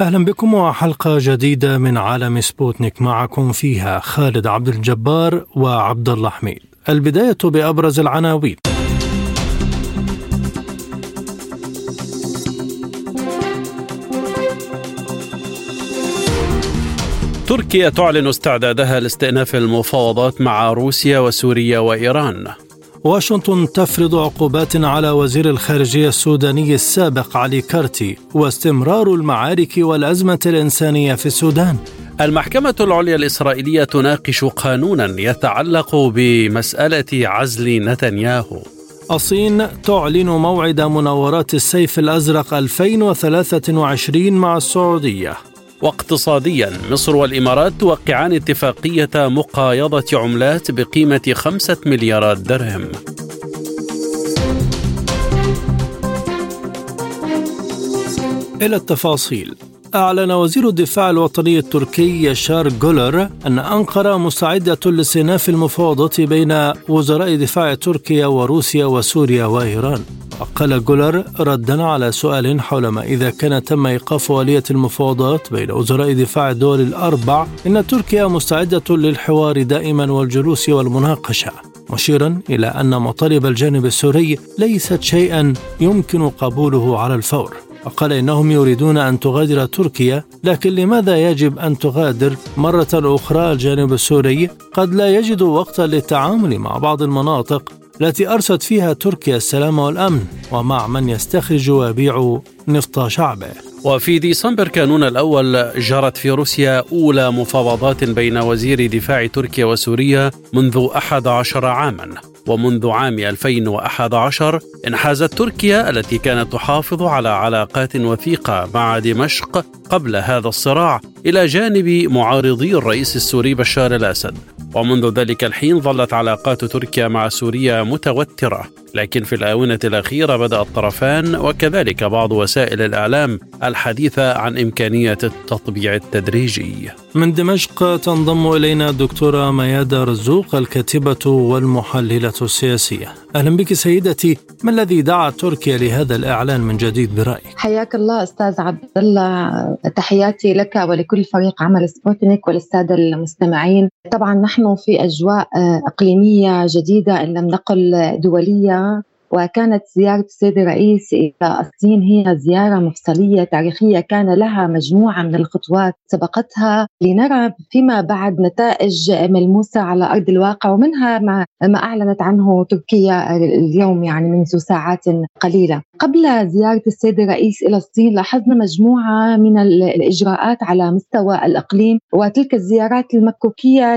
أهلا بكم وحلقة جديدة من عالم سبوتنيك معكم فيها خالد عبد الجبار وعبد الله حميد. البداية بأبرز العناوين. تركيا تعلن استعدادها لاستئناف المفاوضات مع روسيا وسوريا وإيران. واشنطن تفرض عقوبات على وزير الخارجية السوداني السابق علي كارتي واستمرار المعارك والأزمة الإنسانية في السودان. المحكمة العليا الإسرائيلية تناقش قانونا يتعلق بمسألة عزل نتنياهو. الصين تعلن موعد مناورات السيف الأزرق 2023 مع السعودية. واقتصاديا مصر والإمارات توقعان اتفاقية مقايضة عملات بقيمة خمسة مليارات درهم. إلى التفاصيل. أعلن وزير الدفاع الوطني التركي يشار جولر أن أنقرة مستعدة لاستئناف المفاوضات بين وزراء دفاع تركيا وروسيا وسوريا وإيران. قال جولر ردا على سؤال حول ما إذا كان تم إيقاف آلية المفاوضات بين وزراء دفاع الدول الأربع إن تركيا مستعدة للحوار دائما والجلوس والمناقشة. مشيرا إلى أن مطالب الجانب السوري ليست شيئا يمكن قبوله على الفور. وقال إنهم يريدون أن تغادر تركيا لكن لماذا يجب أن تغادر؟ مرة أخرى الجانب السوري قد لا يجد وقتا للتعامل مع بعض المناطق التي أرست فيها تركيا السلام والأمن ومع من يستخرج ويبيع نفط شعبه. وفي ديسمبر كانون الأول جرت في روسيا أولى مفاوضات بين وزير دفاع تركيا وسوريا منذ 11 عاما. ومنذ عام 2011 انحازت تركيا التي كانت تحافظ على علاقات وثيقة مع دمشق قبل هذا الصراع. إلى جانب معارضي الرئيس السوري بشار الأسد. ومنذ ذلك الحين ظلت علاقات تركيا مع سوريا متوترة. لكن في الآونة الأخيرة بدأ الطرفان وكذلك بعض وسائل الإعلام الحديثة عن إمكانية التطبيع التدريجي. من دمشق تنضم إلينا الدكتورة ميادة رزوق الكاتبة والمحللة السياسية. أهلا بك سيدتي. ما الذي دعا تركيا لهذا الإعلان من جديد برأيك؟ حياك الله أستاذ عبد الله. تحياتي لك ولكل فريق عمل سبوتنيك وللسادة المستمعين. طبعا نحن في أجواء إقليمية جديدة إن لم نقل دولية. وكانت زيارة السيد الرئيس إلى الصين هي زيارة مفصلية تاريخية كان لها مجموعة من الخطوات سبقتها لنرى فيما بعد نتائج ملموسة على أرض الواقع ومنها ما, ما أعلنت عنه تركيا اليوم يعني منذ ساعات قليلة. قبل زيارة السيد الرئيس إلى الصين لاحظنا مجموعة من الإجراءات على مستوى الإقليم وتلك الزيارات المكوكية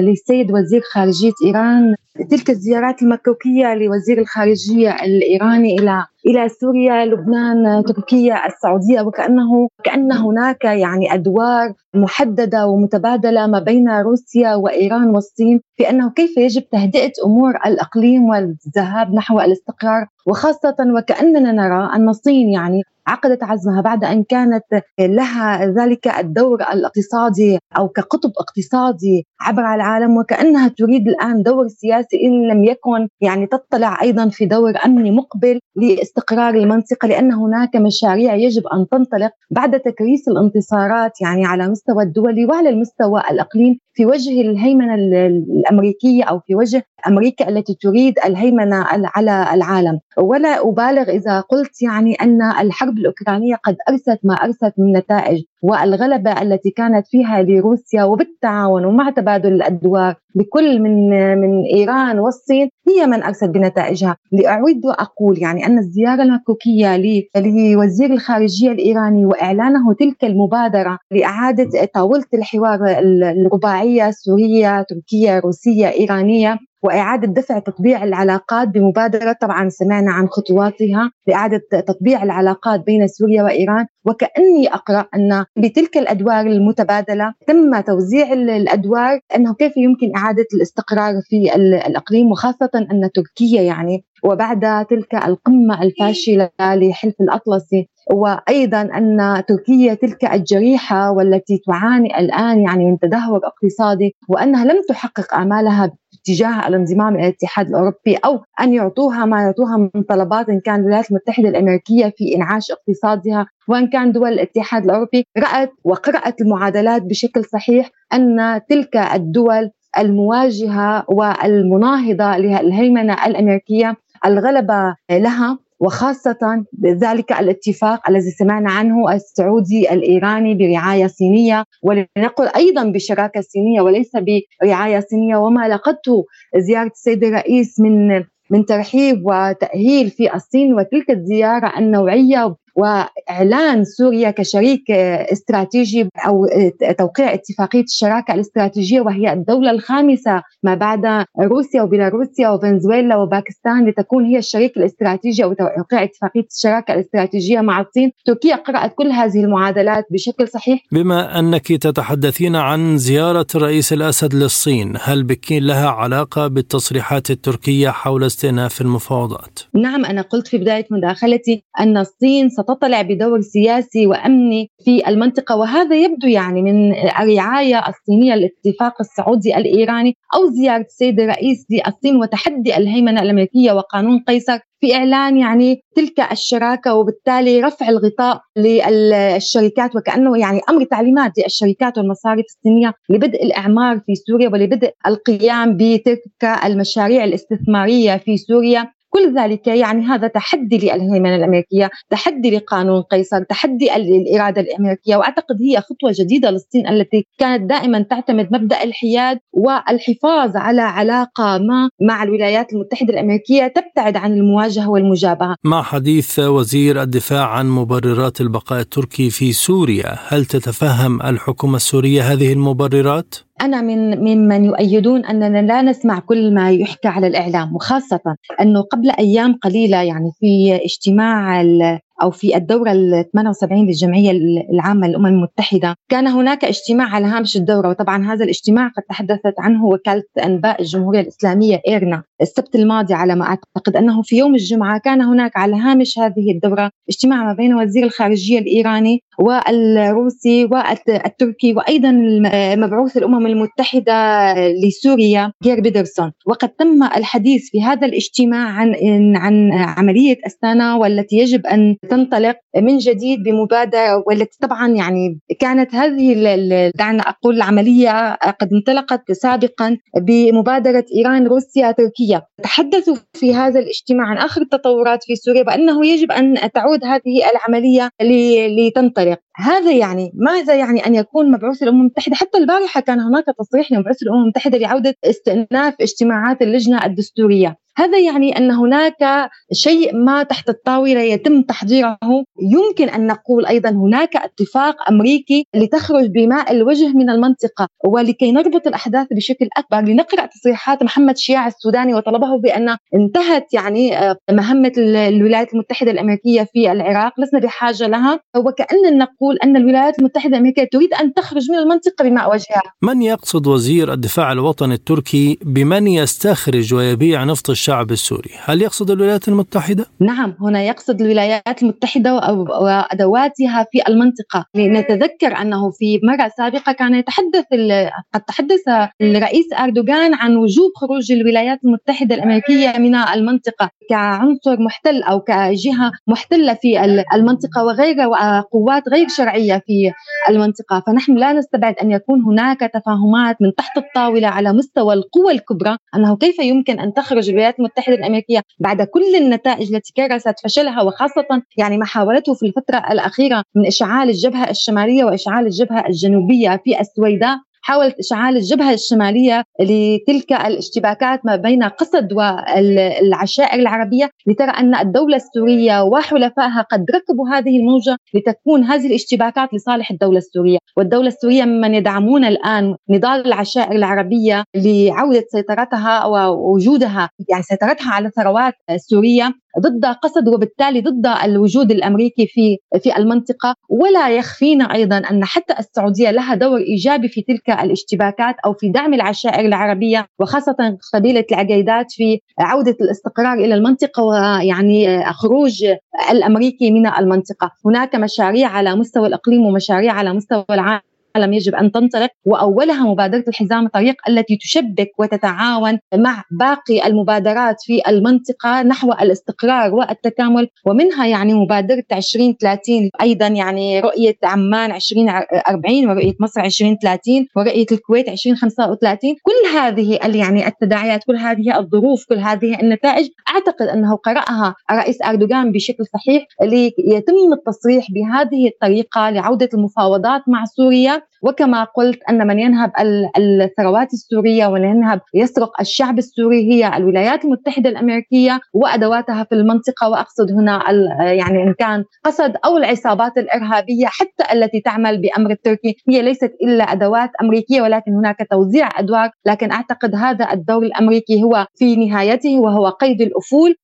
للسيد وزير خارجية إيران تلك الزيارات المكوكية لوزير الخارجية الإيراني إلى إلى سوريا، لبنان، تركيا، السعودية وكانه كأن هناك يعني أدوار محددة ومتبادلة ما بين روسيا وإيران والصين في أنه كيف يجب تهدئة أمور الإقليم والذهاب نحو الاستقرار وخاصة وكأننا نرى أن الصين يعني عقدت عزمها بعد أن كانت لها ذلك الدور الاقتصادي أو كقطب اقتصادي عبر العالم وكأنها تريد الآن دور سياسي إن لم يكن يعني تطلع أيضا في دور أمني مقبل لاستقرار المنطقة لأن هناك مشاريع يجب أن تنطلق بعد تكريس الانتصارات يعني على مستوى الدولي وعلى المستوى الأقليم. في وجه الهيمنة الأمريكية أو في وجه أمريكا التي تريد الهيمنة على العالم. ولا أبالغ إذا قلت يعني أن الحرب الأوكرانية قد أرست ما أرست من نتائج. والغلبة التي كانت فيها لروسيا وبالتعاون ومع تبادل الأدوار بكل من من إيران والصين هي من ارست بنتائجها، لأعود وأقول يعني أن الزيارة المكوكيه لوزير الخارجية الإيراني وإعلانه تلك المبادرة لإعادة طاولة الحوار الرباعية سورية تركية روسية إيرانية وإعادة دفع تطبيع العلاقات بمبادرة طبعا سمعنا عن خطواتها لإعادة تطبيع العلاقات بين سوريا وإيران. وكأني أقرأ أن بتلك الأدوار المتبادلة تم توزيع الأدوار أنه كيف يمكن إعادة الاستقرار في الأقليم وخاصة أن تركيا يعني وبعد تلك القمة الفاشلة لحلف الأطلسي. وأيضا أن تركيا تلك الجريحة والتي تعاني الآن يعني من تدهور اقتصادي وأنها لم تحقق آمالها اتجاه الانضمام إلى الاتحاد الأوروبي أو أن يعطوها ما يعطوها من طلبات إن كان الولايات المتحدة الأمريكية في إنعاش اقتصادها وإن كان دول الاتحاد الأوروبي رأت وقرأت المعادلات بشكل صحيح أن تلك الدول المواجهة والمناهضة للهيمنة الأمريكية الغلبة لها وخاصة ذلك الاتفاق الذي سمعنا عنه السعودي الإيراني برعاية صينية ولنقل أيضا بشراكة صينية وليس برعاية صينية وما لقته زيارة السيد الرئيس من من ترحيب وتأهيل في الصين وتلك الزيارة النوعية وإعلان سوريا كشريك استراتيجي أو توقيع اتفاقية الشراكة الاستراتيجية وهي الدولة الخامسة ما بعد روسيا وبيلاروسيا وفنزويلا وباكستان لتكون هي الشريك الاستراتيجي أو توقيع اتفاقية الشراكة الاستراتيجية مع الصين، تركيا قرأت كل هذه المعادلات بشكل صحيح. بما أنك تتحدثين عن زيارة الرئيس الأسد للصين، هل بكين لها علاقة بالتصريحات التركية حول استئناف المفاوضات؟ نعم أنا قلت في بداية مداخلتي أن الصين ستطلع بدور سياسي وأمني في المنطقة وهذا يبدو يعني من الرعاية الصينية للاتفاق السعودي الإيراني أو زيارة السيد الرئيس للصين وتحدي الهيمنة الأمريكية وقانون قيصر في إعلان يعني تلك الشراكة وبالتالي رفع الغطاء للشركات وكأنه يعني أمر تعليمات للشركات والمصارف الصينية لبدء الإعمار في سوريا ولبدء القيام بتلك المشاريع الاستثمارية في سوريا. كل ذلك يعني هذا تحدي للهيمنة الأمريكية، تحدي لقانون قيصر، تحدي الإرادة الأمريكية وأعتقد هي خطوة جديدة للصين التي كانت دائما تعتمد مبدأ الحياد والحفاظ على علاقة ما مع الولايات المتحدة الأمريكية تبتعد عن المواجهة والمجابهة. مع حديث وزير الدفاع عن مبررات البقاء التركي في سوريا، هل تتفهم الحكومة السورية هذه المبررات؟ أنا من ممن يؤيدون أننا لا نسمع كل ما يحكى على الإعلام وخاصة أنه قبل أيام قليلة يعني في اجتماع أو في الدورة ال 78 للجمعية العامة للأمم المتحدة كان هناك اجتماع على هامش الدورة وطبعا هذا الاجتماع قد تحدثت عنه وكالة أنباء الجمهورية الإسلامية إيرنا السبت الماضي على ما أعتقد أنه في يوم الجمعة كان هناك على هامش هذه الدورة اجتماع ما بين وزير الخارجية الإيراني والروسي والتركي وأيضا مبعوث الأمم المتحدة لسوريا جير بيدرسون. وقد تم الحديث في هذا الاجتماع عن عن عملية أستانا والتي يجب أن تنطلق من جديد بمبادرة والتي طبعا يعني كانت هذه دعنا أقول العملية قد انطلقت سابقا بمبادرة إيران روسيا تركيا. تحدثوا في هذا الاجتماع عن آخر التطورات في سوريا بأنه يجب أن تعود هذه العملية لتنطلق. هذا يعني ماذا يعني أن يكون مبعوث الأمم المتحدة؟ حتى البارحة كان هناك تصريح لمبعوث الأمم المتحدة لعوده استئناف اجتماعات اللجنة الدستورية. هذا يعني أن هناك شيء ما تحت الطاولة يتم تحضيره. يمكن أن نقول أيضا هناك اتفاق أمريكي لتخرج بماء الوجه من المنطقة ولكي نربط الأحداث بشكل أكبر. لنقرأ تصريحات محمد شياع السوداني وطلبه بأن انتهت يعني آه، مهمة الولايات المتحدة الأمريكية في العراق. لسنا بحاجة لها. وكأن نقول أن الولايات المتحدة الأمريكية تريد أن تخرج من المنطقة بماء وجهها. من يقصد وزير الدفاع الوطني التركي بمن يستخرج ويبيع نفط الشعب السوري. هل يقصد الولايات المتحدة؟ نعم هنا يقصد الولايات المتحدة وأدواتها في المنطقة. لنتذكر أنه في مرة سابقة كان يتحدث قد تحدث الرئيس أردوغان عن وجوب خروج الولايات المتحدة الأمريكية من المنطقة كعنصر محتل أو كجهة محتلة في المنطقة وغير قوات غير شرعية في المنطقة. فنحن لا نستبعد أن يكون هناك تفاهمات من تحت الطاولة على مستوى القوى الكبرى أنه كيف يمكن أن تخرج الولايات المتحدة الأمريكية بعد كل النتائج التي كرست فشلها وخاصة يعني ما حاولته في الفترة الأخيرة من إشعال الجبهة الشمالية وإشعال الجبهة الجنوبية في السويداء. حاولت إشعال الجبهة الشمالية لتلك الاشتباكات ما بين قسد والعشائر العربية لترى أن الدولة السورية وحلفائها قد ركبوا هذه الموجة لتكون هذه الاشتباكات لصالح الدولة السورية، والدولة السورية ممن يدعمون الآن نضال العشائر العربية لعودة سيطرتها ووجودها يعني سيطرتها على ثروات سوريه ضد قسد وبالتالي ضد الوجود الأمريكي في في المنطقة. ولا يخفينا أيضا أن حتى السعودية لها دور إيجابي في تلك الاشتباكات أو في دعم العشائر العربية وخاصة قبيلة العقيدات في عودة الاستقرار إلى المنطقة ويعني خروج الأمريكي من المنطقة، هناك مشاريع على مستوى الإقليم ومشاريع على مستوى العالم. العالم يجب أن تنطلق وأولها مبادرة الحزام الطريق التي تشبك وتتعاون مع باقي المبادرات في المنطقة نحو الاستقرار والتكامل. ومنها يعني مبادرة 2030 أيضا يعني رؤية عمان 2040 ورؤية مصر 2030 ورؤية الكويت 2035 كل هذه يعني التداعيات كل هذه الظروف كل هذه النتائج أعتقد أنه قرأها الرئيس أردوغان بشكل صحيح ليتم التصريح بهذه الطريقة لعودة المفاوضات مع سوريا. وكما قلت أن من ينهب الثروات السورية ومن ينهب يسرق الشعب السوري هي الولايات المتحدة الأمريكية وأدواتها في المنطقة. وأقصد هنا يعني إن كان قصد أو العصابات الإرهابية حتى التي تعمل بأمر التركي هي ليست إلا أدوات أمريكية ولكن هناك توزيع أدوار. لكن أعتقد هذا الدور الأمريكي هو في نهايته وهو قيد الأفول.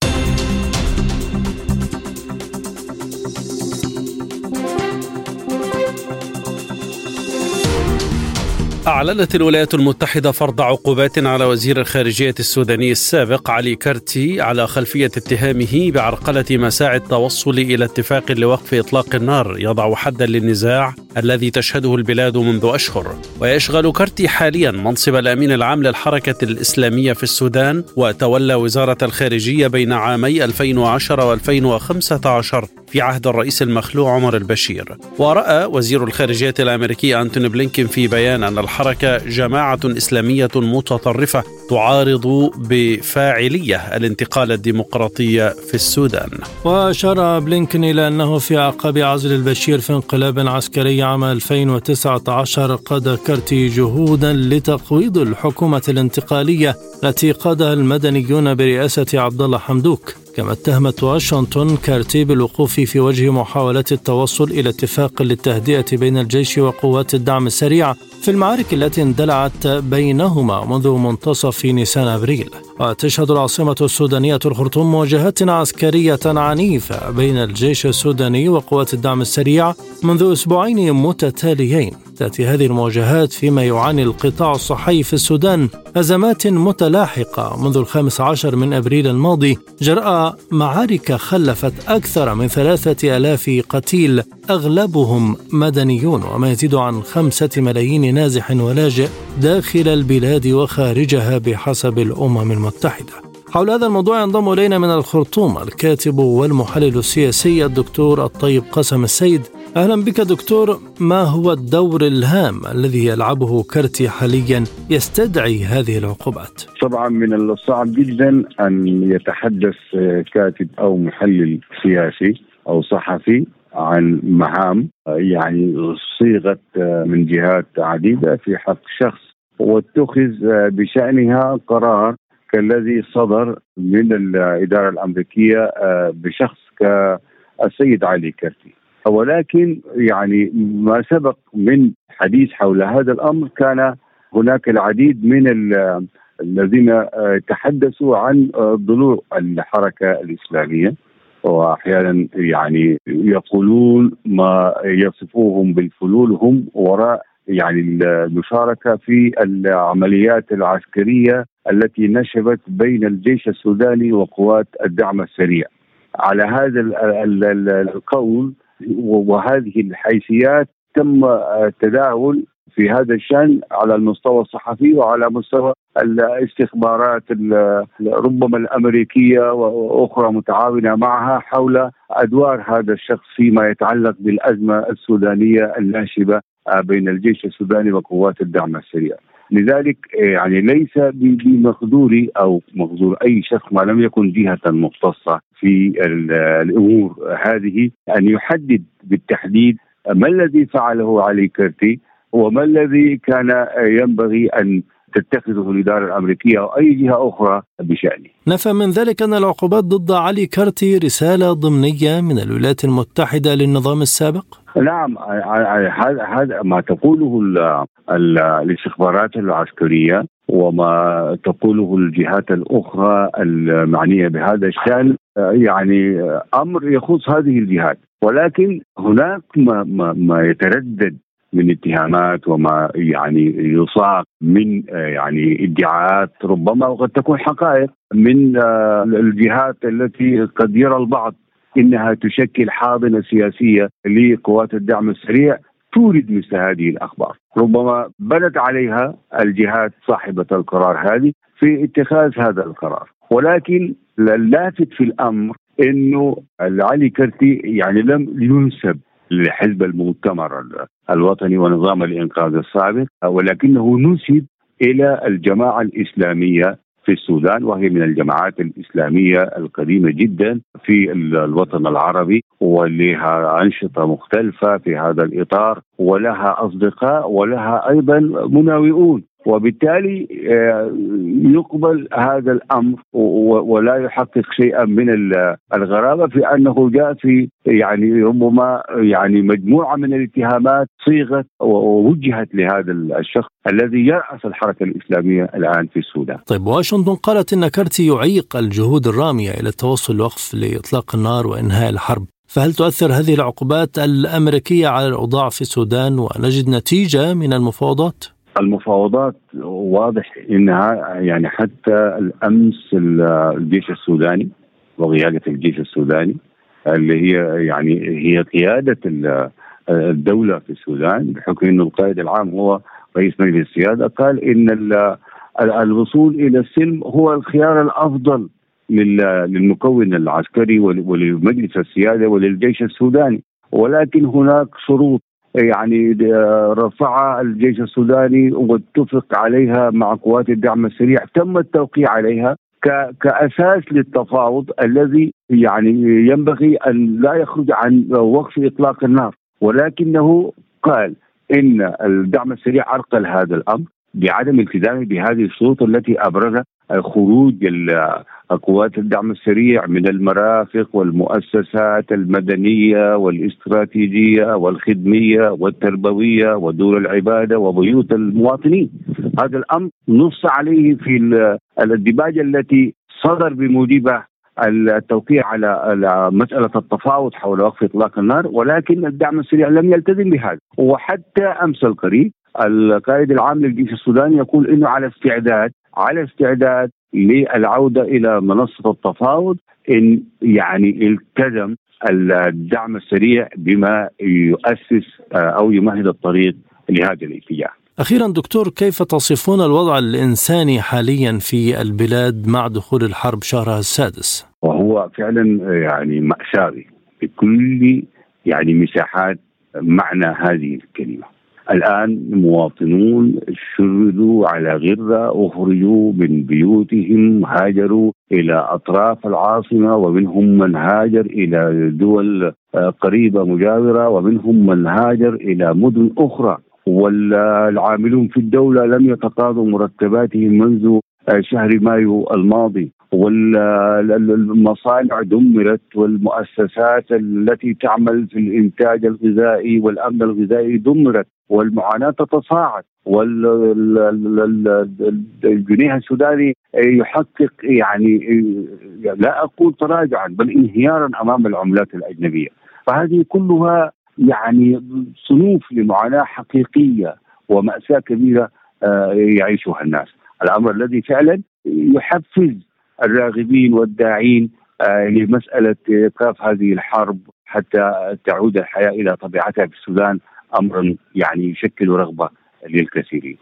أعلنت الولايات المتحدة فرض عقوبات على وزير الخارجية السوداني السابق علي كرتي على خلفية اتهامه بعرقلة مساعي التوصل إلى اتفاق لوقف إطلاق النار يضع حدا للنزاع الذي تشهده البلاد منذ أشهر. ويشغل كرتي حاليا منصب الأمين العام للحركة الإسلامية في السودان وتولى وزارة الخارجية بين عامي 2010 و2015 في عهد الرئيس المخلوع عمر البشير. ورأى وزير الخارجية الأمريكي أنتوني بلينكين في بيان أن الحركة جماعة إسلامية متطرفة تعارض بفاعلية الانتقال الديمقراطي في السودان. وأشار بلينكين إلى أنه في أعقاب عزل البشير في انقلاب عسكري عام 2019 قاد كرتي جهودا لتقويض الحكومة الانتقالية التي قادها المدنيون برئاسة عبد الله حمدوك. كما اتهمت واشنطن كارتي بالوقوف في وجه محاولة التوصل إلى اتفاق للتهدئة بين الجيش وقوات الدعم السريع في المعارك التي اندلعت بينهما منذ منتصف نيسان أبريل. وتشهد العاصمة السودانية الخرطوم مواجهات عسكرية عنيفة بين الجيش السوداني وقوات الدعم السريع منذ أسبوعين متتاليين. تأتي هذه المواجهات فيما يعاني القطاع الصحي في السودان أزمات متلاحقة منذ الخامس عشر من أبريل الماضي جراء معارك خلفت أكثر من ثلاثة ألاف قتيل أغلبهم مدنيون وما يزيد عن خمسة ملايين نازح ولاجئ داخل البلاد وخارجها بحسب الأمم المتحدة. حول هذا الموضوع ينضم إلينا من الخرطوم الكاتب والمحلل السياسي الدكتور الطيب قسم السيد أهلا بك دكتور ما هو الدور الهام الذي يلعبه كرتي حاليا يستدعي هذه العقوبات؟ طبعا من الصعب جدا أن يتحدث كاتب أو محلل سياسي أو صحفي عن مهام يعني صيغت من جهات عديدة في حق شخص واتخذ بشأنها قرار كالذي صدر من الإدارة الأمريكية بشخص كالسيد علي كرتي ولكن يعني ما سبق من حديث حول هذا الأمر كان هناك العديد من الذين تحدثوا عن ضلوع الحركة الإسلامية وأحيانا يعني يقولون ما يصفوهم بالفلول هم وراء يعني المشاركة في العمليات العسكرية التي نشبت بين الجيش السوداني وقوات الدعم السريع. على هذا القول وهذه الحيثيات تم التداول في هذا الشأن على المستوى الصحفي وعلى مستوى الاستخبارات ربما الأمريكية وأخرى متعاونة معها حول أدوار هذا الشخص فيما يتعلق بالأزمة السودانية الناشبه بين الجيش السوداني وقوات الدعم السريع. لذلك يعني ليس بمقدور أو مقدور أي شخص ما لم يكن جهة مختصة في الأمور هذه أن يحدد بالتحديد ما الذي فعله علي كرتي وما الذي كان ينبغي أن تتخذه الإدارة الأمريكية أو أي جهة أخرى بشأنه. نفى من ذلك أن العقوبات ضد علي كارتي رسالة ضمنية من الولايات المتحدة للنظام السابق؟ نعم هذا ما تقوله الاستخبارات العسكرية وما تقوله الجهات الأخرى المعنية بهذا الشأن يعني أمر يخص هذه الجهات ولكن هناك ما, ما, ما يتردد من اتهامات وما يعني يصاغ من يعني ادعاءات ربما وقد تكون حقائق من الجهات التي قد يرى البعض إنها تشكل حاضنة سياسية لقوات الدعم السريع تورد مثل هذه الأخبار، ربما بنت عليها الجهات صاحبة القرار هذه في اتخاذ هذا القرار، ولكن اللافت في الأمر إنه علي كرتي يعني لم ينسب لحزب المؤتمر الوطني ونظام الإنقاذ السابق ولكنه نسب إلى الجماعة الإسلامية في السودان وهي من الجماعات الإسلامية القديمة جدا في الوطن العربي ولها أنشطة مختلفة في هذا الإطار ولها أصدقاء ولها أيضا مناوئون. وبالتالي آه، يقبل هذا الأمر ولا يحقق شيئا من الغرابة في أنه جاء في يعني ربما يعني مجموعة من الاتهامات صيغت ووجهت لهذا الشخص الذي يرأس الحركة الإسلامية الآن في السودان. طيب واشنطن قالت إن كارتي يعيق الجهود الرامية إلى التوصل لوقف لإطلاق النار وإنهاء الحرب. فهل تؤثر هذه العقوبات الأمريكية على الأوضاع في السودان ونجد نتيجة من المفاوضات؟ المفاوضات واضح إنها يعني حتى الأمس الجيش السوداني وقيادة الجيش السوداني اللي هي يعني هي قيادة الدولة في السودان بحكم إنه القائد العام هو رئيس مجلس السيادة قال إن الوصول إلى السلم هو الخيار الأفضل للمكون العسكري ولمجلس السيادة وللجيش السوداني ولكن هناك شروط يعني رفعها الجيش السوداني واتفق عليها مع قوات الدعم السريع. تم التوقيع عليها كأساس للتفاوض الذي يعني ينبغي أن لا يخرج عن وقف إطلاق النار. ولكنه قال إن الدعم السريع عرقل هذا الأمر بعدم التزامه بهذه الشروط التي أبرزها خروج قوات الدعم السريع من المرافق والمؤسسات المدنية والاستراتيجية والخدمية والتربوية ودور العبادة وبيوت المواطنين. هذا الأمر نص عليه في الديباجه التي صدر بموجبها التوقيع على مسألة التفاوض حول وقف إطلاق النار ولكن الدعم السريع لم يلتزم بهذا وحتى أمس القريب القائد العام للجيش السوداني يقول إنه على استعداد على استعداد للعودة إلى منصة التفاوض إن يعني التزم الدعم السريع بما يؤسس آه، أو يمهد الطريق لهذا الاتجاه. أخيرا دكتور كيف تصفون الوضع الإنساني حاليا في البلاد مع دخول الحرب شهرها السادس؟ وهو فعلا يعني مأساوي بكل يعني مساحات معنى هذه الكلمة. الآن مواطنون شردوا على غرة أخرجوا من بيوتهم هاجروا إلى أطراف العاصمة ومنهم من هاجر إلى دول آه، قريبة مجاورة ومنهم من هاجر إلى مدن أخرى. والعاملون في الدولة لم يتقاضوا مرتباتهم منذ آه، شهر مايو الماضي. والمصانع دمرت والمؤسسات التي تعمل في الإنتاج الغذائي والأمن الغذائي دمرت. والمعاناة تتصاعد والجنيه السوداني يحقق يعني لا أقول تراجعا بل انهيارا أمام العملات الأجنبية. فهذه كلها يعني صنوف لمعاناة حقيقية ومأساة كبيرة آه، يعيشها الناس. الأمر الذي فعلا يحفز الراغبين والداعين آه، لمسألة إيقاف هذه الحرب حتى تعود الحياة إلى طبيعتها في السودان. أمر يعني يشكل رغبة للكثيرين.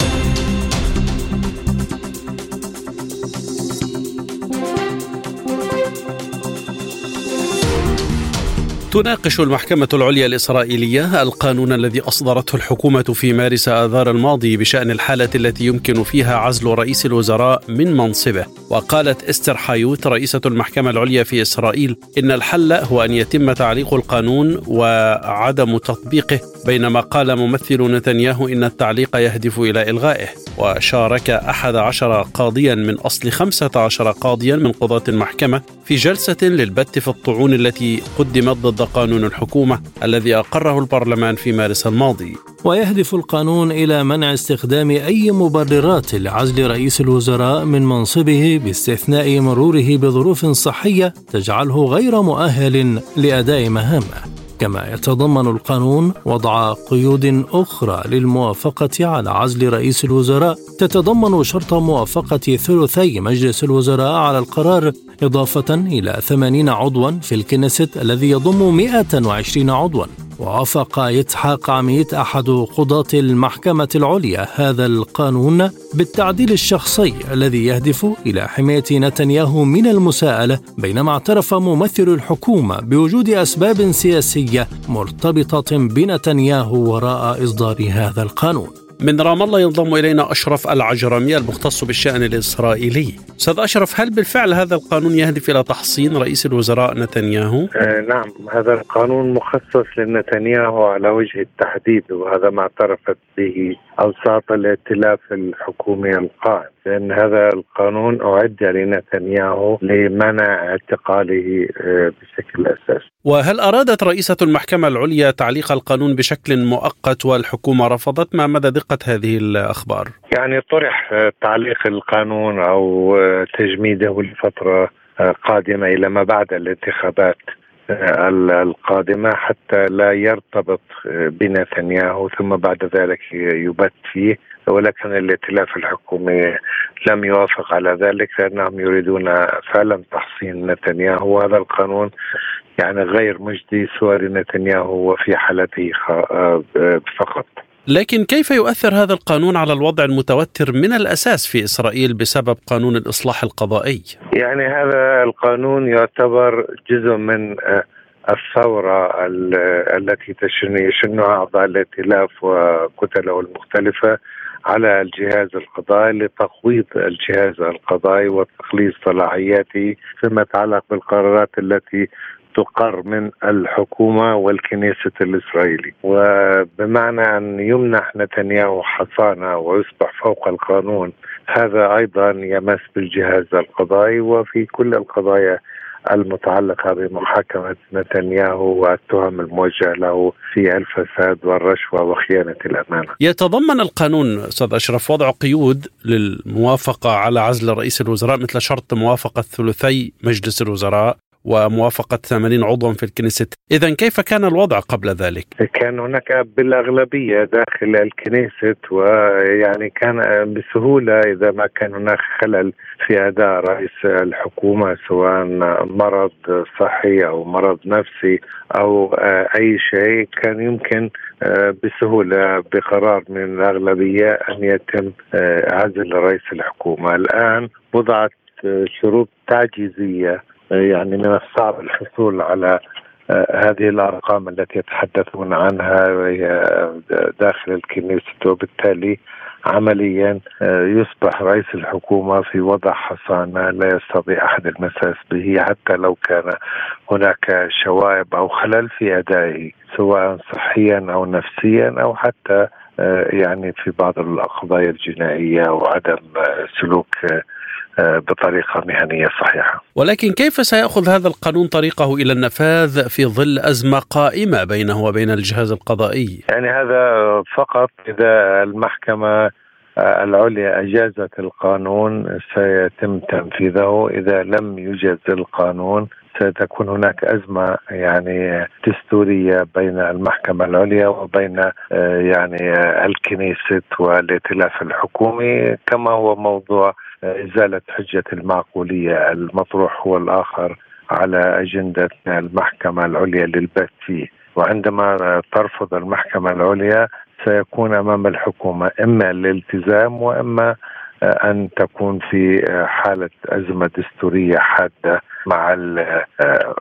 تناقش المحكمة العليا الإسرائيلية القانون الذي أصدرته الحكومة في مارس آذار الماضي بشأن الحالة التي يمكن فيها عزل رئيس الوزراء من منصبه. وقالت إستر حايوت رئيسة المحكمة العليا في إسرائيل إن الحل هو أن يتم تعليق القانون وعدم تطبيقه بينما قال ممثل نتنياهو إن التعليق يهدف إلى إلغائه. وشارك أحد عشر قاضيا من أصل خمسة عشر قاضيا من قضاة المحكمة في جلسة للبت في الطعون التي قدمت ضد قانون الحكومة الذي أقره البرلمان في مارس الماضي. ويهدف القانون إلى منع استخدام أي مبررات لعزل رئيس الوزراء من منصبه باستثناء مروره بظروف صحية تجعله غير مؤهل لأداء مهامه. كما يتضمن القانون وضع قيود أخرى للموافقة على عزل رئيس الوزراء. تتضمن شرط موافقة ثلثي مجلس الوزراء على القرار إضافة إلى 80 عضوا في الكنيست الذي يضم 120 عضوا. ووافق إسحاق عميد أحد قضاة المحكمة العليا هذا القانون بالتعديل الشخصي الذي يهدف إلى حماية نتنياهو من المساءلة بينما اعترف ممثل الحكومة بوجود أسباب سياسية مرتبطة بنتنياهو وراء إصدار هذا القانون من رام الله ينضم إلينا أشرف العجرمي المختص بالشأن الإسرائيلي. أستاذ أشرف هل بالفعل هذا القانون يهدف إلى تحصين رئيس الوزراء نتنياهو؟ آه نعم هذا القانون مخصص لنتنياهو على وجه التحديد وهذا ما اعترفت به أوساط الائتلاف الحكومي القائم. لأن هذا القانون أعد لنتنياهو لمنع اعتقاله آه، بشكل أساسي وهل أرادت رئيسة المحكمة العليا تعليق القانون بشكل مؤقت والحكومة رفضت ما مدى دقة هذه الأخبار؟ يعني طرح آه، تعليق القانون أو آه، تجميده لفترة قادمة إلى ما بعد الانتخابات القادمة حتى لا يرتبط بنتنياهو ثم بعد ذلك يبت فيه ولكن الائتلاف الحكومي لم يوافق على ذلك لأنهم يريدون فعلا تحصين نتنياهو وهذا القانون يعني غير مجدي سوى لنتنياهو وفي حالته فقط. لكن كيف يؤثر هذا القانون على الوضع المتوتر من الأساس في إسرائيل بسبب قانون الإصلاح القضائي؟ يعني هذا القانون يعتبر جزء من الثورة التي يشنها أعضاء الائتلاف وكتله المختلفة على الجهاز القضائي لتقويض الجهاز القضائي وتقليص صلاحياته فيما يتعلق بالقرارات التي تقر من الحكومة والكنيسة الإسرائيلي وبمعنى أن يمنح نتنياهو حصانة ويصبح فوق القانون هذا أيضا يمس بالجهاز القضائي وفي كل القضايا المتعلقة بمحاكمة نتنياهو والتهم الموجهة له في الفساد والرشوة وخيانة الأمانة. يتضمن القانون أستاذ أشرف وضع قيود للموافقة على عزل رئيس الوزراء مثل شرط موافقة ثلثي مجلس الوزراء. وموافقة 80 عضوا في الكنيست إذا كيف كان الوضع قبل ذلك؟ كان هناك بالأغلبية داخل الكنيست ويعني كان بسهولة إذا ما كان هناك خلل في أداء رئيس الحكومة سواء مرض صحي أو مرض نفسي أو أي شيء. كان يمكن بسهولة بقرار من الأغلبية أن يتم عزل رئيس الحكومة. الآن وضعت شروط تعجيزية يعني من الصعب الحصول على آه، هذه الأرقام التي يتحدثون عنها داخل الكنيسة. وبالتالي عمليا آه، يصبح رئيس الحكومة في وضع حصانة لا يستطيع أحد المساس به حتى لو كان هناك شوائب أو خلل في أدائه سواء صحيا أو نفسيا أو حتى آه، يعني في بعض القضايا الجنائية وعدم سلوك بطريقة مهنية صحيحة. ولكن كيف سيأخذ هذا القانون طريقه إلى النفاذ في ظل أزمة قائمة بينه وبين الجهاز القضائي؟ يعني هذا فقط إذا المحكمة آه، العليا أجازت القانون سيتم تنفيذه، إذا لم يجز القانون ستكون هناك أزمة يعني دستورية بين المحكمة العليا وبين آه، يعني الكنيست والائتلاف الحكومي كما هو موضوع إزالة حجة المعقولية المطروح هو الآخر على أجندة المحكمة العليا للبت فيه وعندما ترفض المحكمة العليا سيكون أمام الحكومة إما الالتزام وإما أن تكون في حالة أزمة دستورية حادة مع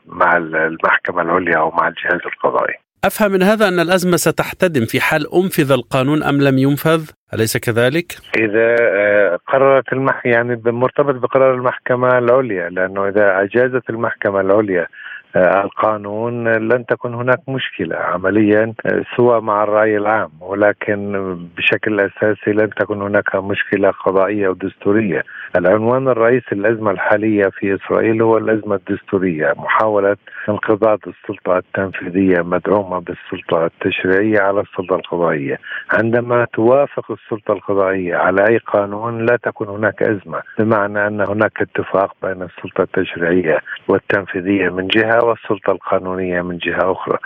مع المحكمة العليا أو مع الجهاز القضائي. أفهم من هذا أن الأزمة ستحتدم في حال أنفذ القانون أم لم ينفذ أليس كذلك؟ إذا آه، قررت المحكمة يعني مرتبط بقرار المحكمة العليا لأنه إذا أجازت المحكمة العليا القانون لن تكون هناك مشكلة عمليا سوى مع الرأي العام ولكن بشكل أساسي لن تكون هناك مشكلة قضائية ودستوريه. العنوان الرئيسي للازمه الحالية في إسرائيل هو الأزمة الدستورية، محاولة انقضاض السلطه التنفيذية مدعومة بالسلطه التشريعية على السلطة القضائية. عندما توافق السلطة القضائية على أي قانون لا تكون هناك أزمة، بمعنى أن هناك اتفاق بين السلطة التشريعية والتنفيذية من جهة والسلطه القانونية من جهة أخرى.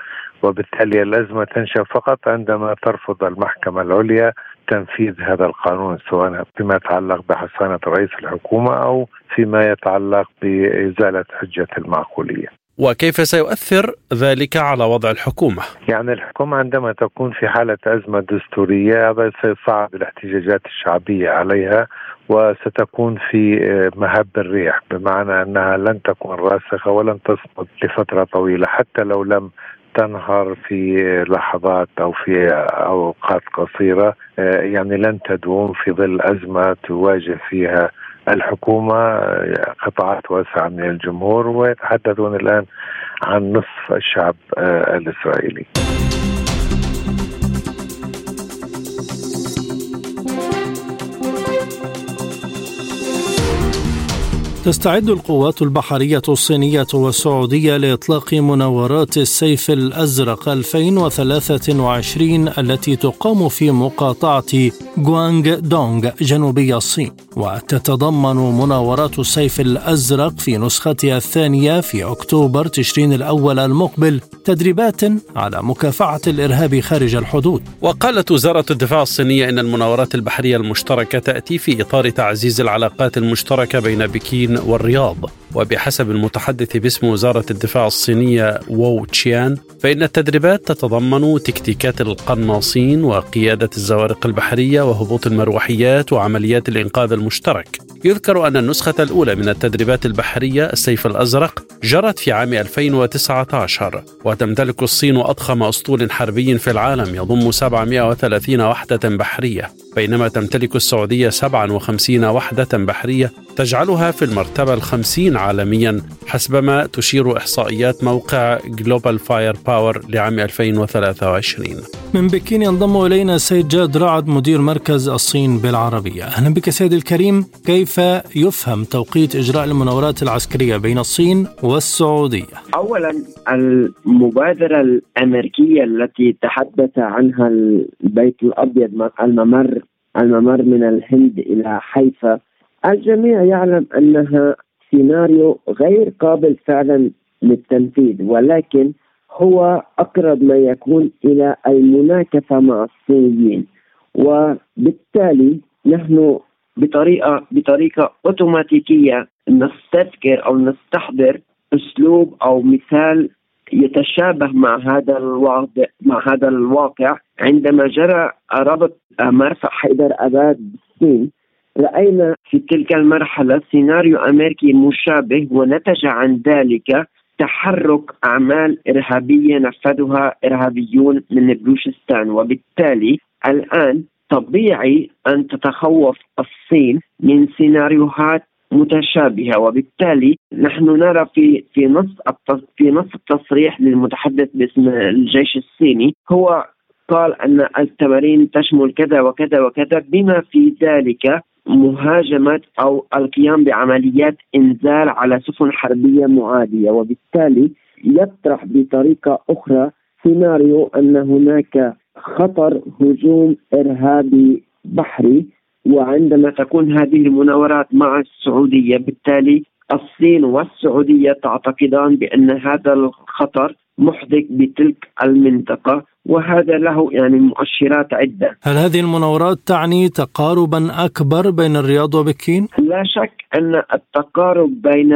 وبالتالي الازمه تنشأ فقط عندما ترفض المحكمة العليا تنفيذ هذا القانون سواء فيما يتعلق بحصانة رئيس الحكومة أو فيما يتعلق بإزالة حجة المعقولية. وكيف سيؤثر ذلك على وضع الحكومة؟ يعني الحكومة عندما تكون في حالة أزمة دستورية هذا سيصعب الاحتجاجات الشعبية عليها وستكون في مهب الريح بمعنى أنها لن تكون راسخة ولن تصمد لفترة طويلة حتى لو لم تنهار في لحظات أو في أوقات قصيرة يعني لن تدوم في ظل أزمة تواجه فيها الحكومة قطاعات واسعة من الجمهور ويتحدثون الآن عن نصف الشعب الإسرائيلي. تستعد القوات البحرية الصينية والسعودية لإطلاق مناورات السيف الأزرق 2023 التي تقام في مقاطعة غوانغ دونغ جنوبي الصين. وتتضمن مناورات السيف الأزرق في نسختها الثانية في أكتوبر تشرين الأول المقبل تدريبات على مكافحة الإرهاب خارج الحدود. وقالت وزارة الدفاع الصينية إن المناورات البحرية المشتركة تأتي في إطار تعزيز العلاقات المشتركة بين بكين والرياض. وبحسب المتحدث باسم وزارة الدفاع الصينية وو تشيان فإن التدريبات تتضمن تكتيكات القناصين وقيادة الزوارق البحرية وهبوط المروحيات وعمليات الإنقاذ المشترك. يذكر أن النسخة الأولى من التدريبات البحرية السيف الأزرق جرت في عام 2019 وتمتلك الصين أضخم أسطول حربي في العالم يضم 730 وحدة بحرية. بينما تمتلك السعودية 57 وحدة بحرية تجعلها في المرتبة الخمسين عالميا حسبما تشير إحصائيات موقع جلوبال فاير باور لعام 2023 من بكين ينضم إلينا السيد جاد رعد مدير مركز الصين بالعربية. أهلا بك سيد الكريم. كيف يفهم توقيت إجراء المناورات العسكرية بين الصين والسعودية؟ أولا المبادرة الأمريكية التي تحدث عنها البيت الأبيض الممر الممر من الهند إلى حيفا الجميع يعلم أنها سيناريو غير قابل فعلا للتنفيذ ولكن هو أقرب ما يكون إلى المناكفة مع الصينيين. وبالتالي نحن بطريقه بطريقة أوتوماتيكية نستذكر أو نستحضر أسلوب أو مثال يتشابه مع هذا الواقع مع هذا الواقع. عندما جرى ربط مرفأ حيدر أباد بالصين رأينا في تلك المرحلة سيناريو أمريكي مشابه ونتج عن ذلك تحرك أعمال إرهابية نفذها إرهابيون من بلوشستان وبالتالي الآن طبيعي أن تتخوف الصين من سيناريوهات متشابهة. وبالتالي نحن نرى في في نص في نص التصريح للمتحدث باسم الجيش الصيني هو قال أن التمارين تشمل كذا وكذا وكذا بما في ذلك مهاجمه أو القيام بعمليات انزال على سفن حربية معادية وبالتالي يطرح بطريقة أخرى سيناريو أن هناك خطر هجوم إرهابي بحري وعندما تكون هذه المناورات مع السعودية بالتالي الصين والسعودية تعتقدان بأن هذا الخطر محدق بتلك المنطقة. وهذا له يعني مؤشرات عدة. هل هذه المناورات تعني تقاربا أكبر بين الرياض وبكين؟ لا شك أن التقارب بين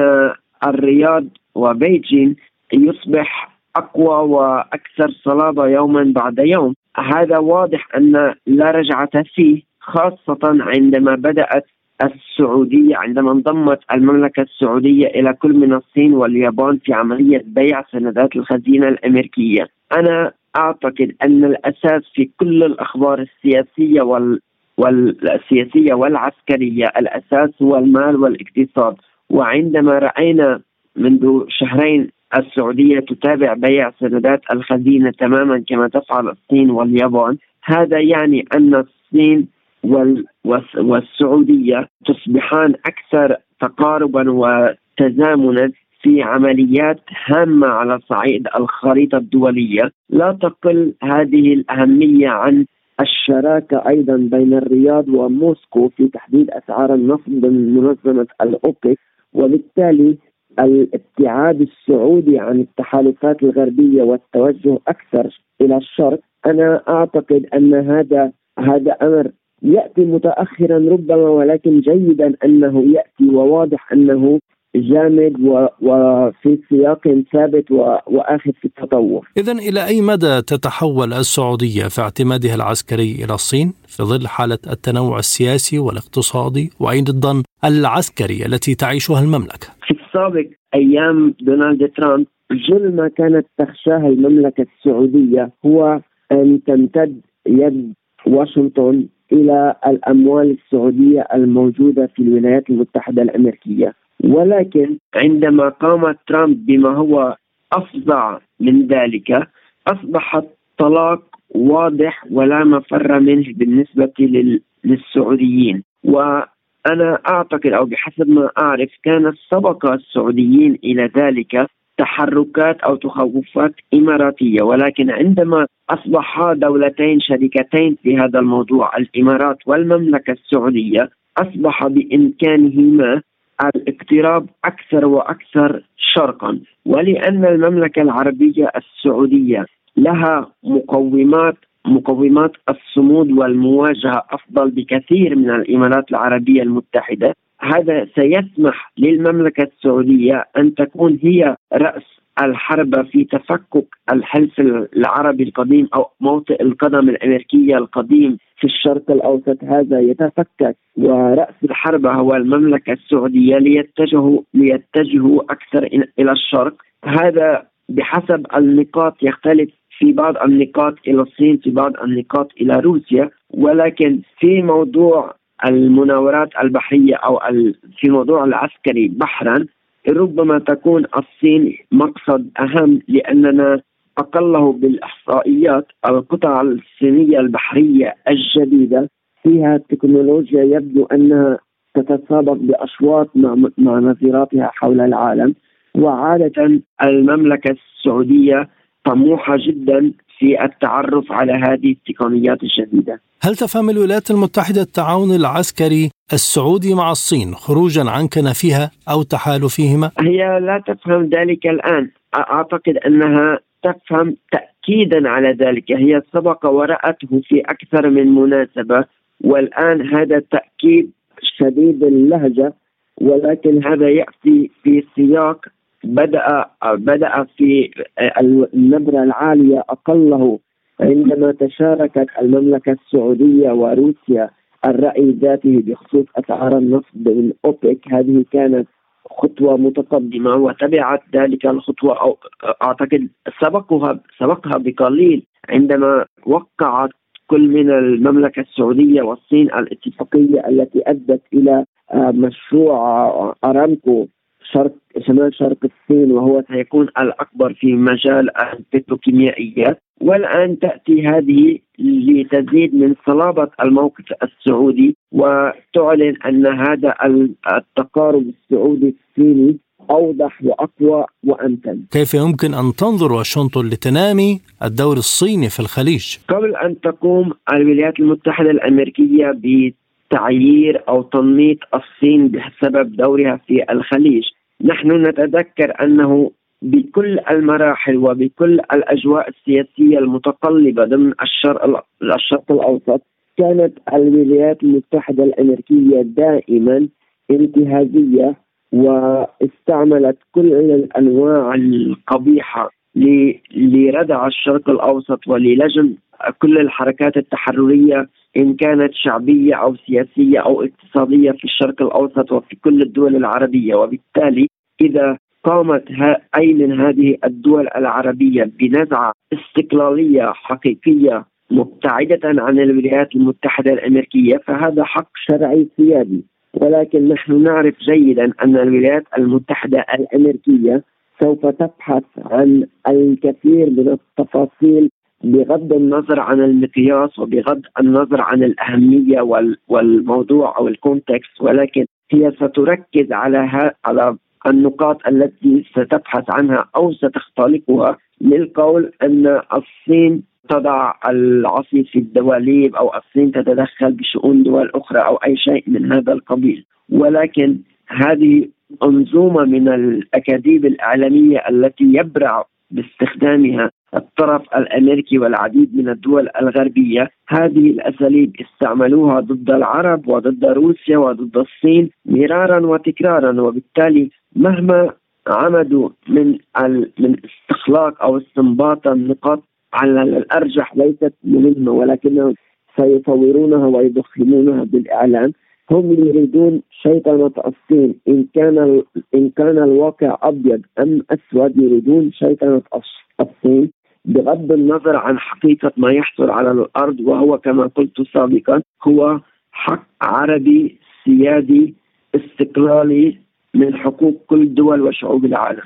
الرياض وبيجين يصبح أقوى وأكثر صلابة يوما بعد يوم، هذا واضح أن لا رجعة فيه خاصة عندما بدأت السعودية عندما انضمت المملكة السعودية إلى كل من الصين واليابان في عملية بيع سندات الخزينة الأمريكية أنا أعتقد أن الأساس في كل الأخبار السياسية وال والسياسية والعسكرية الأساس هو المال والاقتصاد. وعندما رأينا منذ شهرين السعودية تتابع بيع سندات الخزينة تماما كما تفعل الصين واليابان هذا يعني أن الصين والسعودية تصبحان أكثر تقاربا وتزامنا في عمليات هامة على صعيد الخريطة الدولية. لا تقل هذه الأهمية عن الشراكة أيضا بين الرياض وموسكو في تحديد أسعار النفط ضمن منظمة الأوبك وبالتالي الابتعاد السعودي عن التحالفات الغربية والتوجه أكثر إلى الشرق. أنا أعتقد أن هذا هذا أمر يأتي متأخرا ربما ولكن جيدا أنه يأتي وواضح أنه جامد وفي سياق ثابت وآخذ في التطور. اذا إلى أي مدى تتحول السعودية في اعتمادها العسكري إلى الصين في ظل حالة التنوع السياسي والاقتصادي وأيضا العسكري التي تعيشها المملكة؟ في السابق أيام دونالد ترامب جل ما كانت تخشاه المملكة السعودية هو أن تمتد يد واشنطن إلى الأموال السعودية الموجودة في الولايات المتحدة الأمريكية ولكن عندما قام ترامب بما هو أفظع من ذلك أصبح الطلاق واضح ولا مفر منه بالنسبة للسعوديين. وأنا أعتقد أو بحسب ما أعرف كان سبق السعوديين إلى ذلك تحركات أو تخوفات إماراتية. ولكن عندما اصبحا دولتين شريكتين في هذا الموضوع الإمارات والمملكة السعودية أصبح بإمكانهما الاقتراب أكثر وأكثر شرقا ولأن المملكة العربية السعودية لها مقومات مقومات الصمود والمواجهة أفضل بكثير من الإمارات العربية المتحدة. هذا سيسمح للمملكة السعودية أن تكون هي رأس الحرب في تفكك الحلف العربي القديم أو موطئ القدم الأمريكية القديم في الشرق الأوسط. هذا يتفكك ورأس الحرب هو المملكة السعودية ليتجهوا ليتجهوا أكثر إلى الشرق. هذا بحسب النقاط يختلف في بعض النقاط إلى الصين في بعض النقاط إلى روسيا. ولكن في موضوع المناورات البحرية أو في موضوع العسكري بحرا ربما تكون الصين مقصد أهم لأننا أقله بالإحصائيات القطع الصينية البحرية الجديدة. فيها تكنولوجيا يبدو أنها تتسابق بأشواط مع مع نظيراتها حول العالم. وعادة المملكة السعودية طموحة جدا في التعرف على هذه التقنيات الجديدة. هل تفهم الولايات المتحدة التعاون العسكري السعودي مع الصين خروجا عن كنفها أو تحالفهما؟ هي لا تفهم ذلك الآن، أعتقد أنها تفهم تاكيدا على ذلك، هي سبق ورأته في أكثر من مناسبة والآن هذا التاكيد شديد اللهجة ولكن هذا يأتي في سياق بدأ بدأ في النبره العاليه أقله عندما تشاركت المملكة السعودية وروسيا الرأي ذاته بخصوص أسعار النفط من أوبك. هذه كانت خطوة متقدمة وتبعت ذلك الخطوة أو أعتقد سبقها سبقها بقليل عندما وقعت كل من المملكة السعودية والصين الاتفاقية التي أدت إلى مشروع أرامكو. شرق شمال شرق الصين وهو سيكون الأكبر في مجال البتروكيميائيات والآن تأتي هذه لتزيد من صلابة الموقف السعودي وتعلن أن هذا التقارب السعودي الصيني أوضح وأقوى وامتن. كيف يمكن أن تنظر واشنطن لتنامي الدور الصيني في الخليج؟ قبل أن تقوم الولايات المتحدة الأمريكية بتعيير أو تنميط الصين بسبب دورها في الخليج، نحن نتذكر أنه بكل المراحل وبكل الأجواء السياسية المتقلبة ضمن الشرق الشرق الأوسط كانت الولايات المتحدة الأمريكية دائما انتهازية واستعملت كل الأنواع القبيحة لردع الشرق الأوسط وللجم كل الحركات التحررية إن كانت شعبية أو سياسية أو اقتصادية في الشرق الأوسط وفي كل الدول العربية. وبالتالي إذا قامت أي من هذه الدول العربية بنزعة استقلالية حقيقية مبتعدة عن الولايات المتحدة الأمريكية فهذا حق شرعي سيادي. ولكن نحن نعرف جيدا أن الولايات المتحدة الأمريكية سوف تبحث عن الكثير من التفاصيل بغض النظر عن المقياس وبغض النظر عن الأهمية والموضوع أو الكونتكست ولكن هي ستركز على على النقاط التي ستبحث عنها أو ستختلقها للقول أن الصين تضع العصي في الدواليب أو الصين تتدخل بشؤون دول أخرى أو أي شيء من هذا القبيل. ولكن هذه انظومه من الأكاذيب الإعلامية التي يبرع باستخدامها الطرف الأمريكي والعديد من الدول الغربية. هذه الأساليب استعملوها ضد العرب وضد روسيا وضد الصين مرارا وتكرارا وبالتالي مهما عمدوا من من استخلاق أو استنباط النقاط على الأرجح ليست مهمة ولكنهم سيصورونها ويضخمونها بالإعلام. هم يريدون شيطنة الصين. إن كان إن كان الواقع أبيض أم أسود يريدون شيطنة الصين. بغض النظر عن حقيقة ما يحصل على الأرض وهو كما قلت سابقا هو حق عربي سيادي استقلالي من حقوق كل دول وشعوب العالم.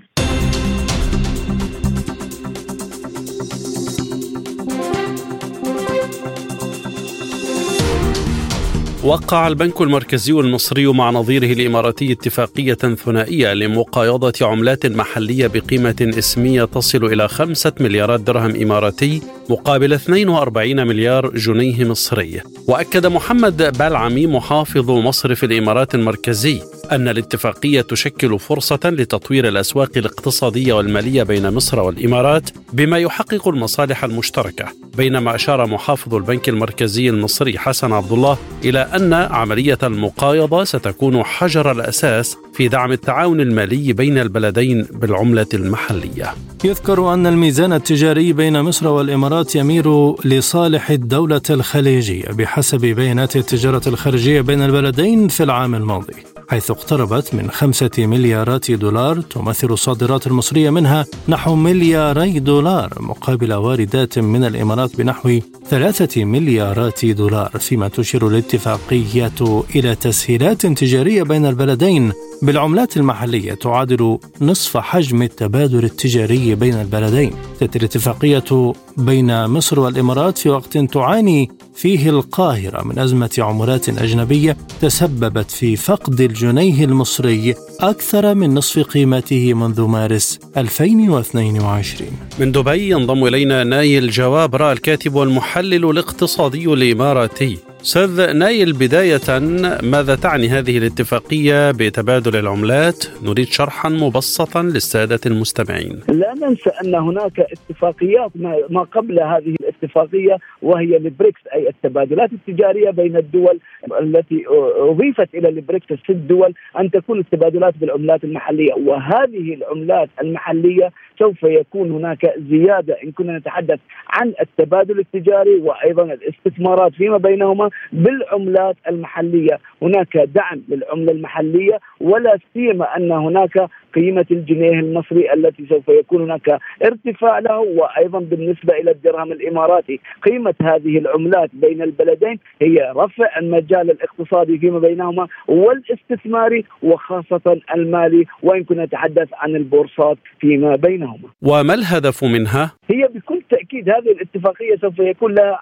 وقع البنك المركزي المصري مع نظيره الإماراتي اتفاقية ثنائية لمقايضة عملات محلية بقيمة اسمية تصل إلى خمسة مليارات درهم إماراتي مقابل 42 مليار جنيه مصري. وأكد محمد بالعمي محافظ مصرف الإمارات المركزي أن الاتفاقية تشكل فرصة لتطوير الأسواق الاقتصادية والمالية بين مصر والإمارات بما يحقق المصالح المشتركة بينما أشار محافظ البنك المركزي المصري حسن عبد الله إلى أن عملية المقايضة ستكون حجر الأساس في دعم التعاون المالي بين البلدين بالعملة المحلية. يذكر أن الميزان التجاري بين مصر والإمارات يميل لصالح الدولة الخليجية بحسب بيانات التجارة الخارجية بين البلدين في العام الماضي. حيث اقتربت من خمسة مليارات دولار تمثل الصادرات المصرية منها نحو ملياري دولار مقابل واردات من الإمارات بنحو ثلاثة مليارات دولار فيما تشير الاتفاقية إلى تسهيلات تجارية بين البلدين. بالعملات المحلية تعادل نصف حجم التبادل التجاري بين البلدين. تأتي الاتفاقية بين مصر والإمارات في وقت تعاني فيه القاهرة من أزمة عملات أجنبية تسببت في فقد الجنيه المصري أكثر من نصف قيمته منذ مارس 2022 من دبي ينضم إلينا نايل الجوابرة الكاتب والمحلل الاقتصادي الإماراتي. أستاذ نايل بداية ماذا تعني هذه الاتفاقية بتبادل العملات؟ نريد شرحا مبسطا للسادة المستمعين. لا ننسى أن هناك اتفاقيات ما قبل هذه الاتفاقية وهي البريكس أي التبادلات التجارية بين الدول التي أضيفت إلى البريكس الست دول أن تكون التبادلات بالعملات المحلية وهذه العملات المحلية سوف يكون هناك زيادة إن كنا نتحدث عن التبادل التجاري وأيضا الاستثمارات فيما بينهما بالعملات المحلية، هناك دعم للعملة المحلية ولا سيما أن هناك قيمة الجنيه المصري التي سوف يكون هناك ارتفاع له وأيضا بالنسبة إلى الدرهم الإماراتي، قيمة هذه العملات بين البلدين هي رفع المجال الاقتصادي فيما بينهما والاستثماري وخاصة المالي وإن كنا نتحدث عن البورصات فيما بينهما. وما الهدف منها؟ هي بكل تأكيد هذه الاتفاقية سوف يكون لها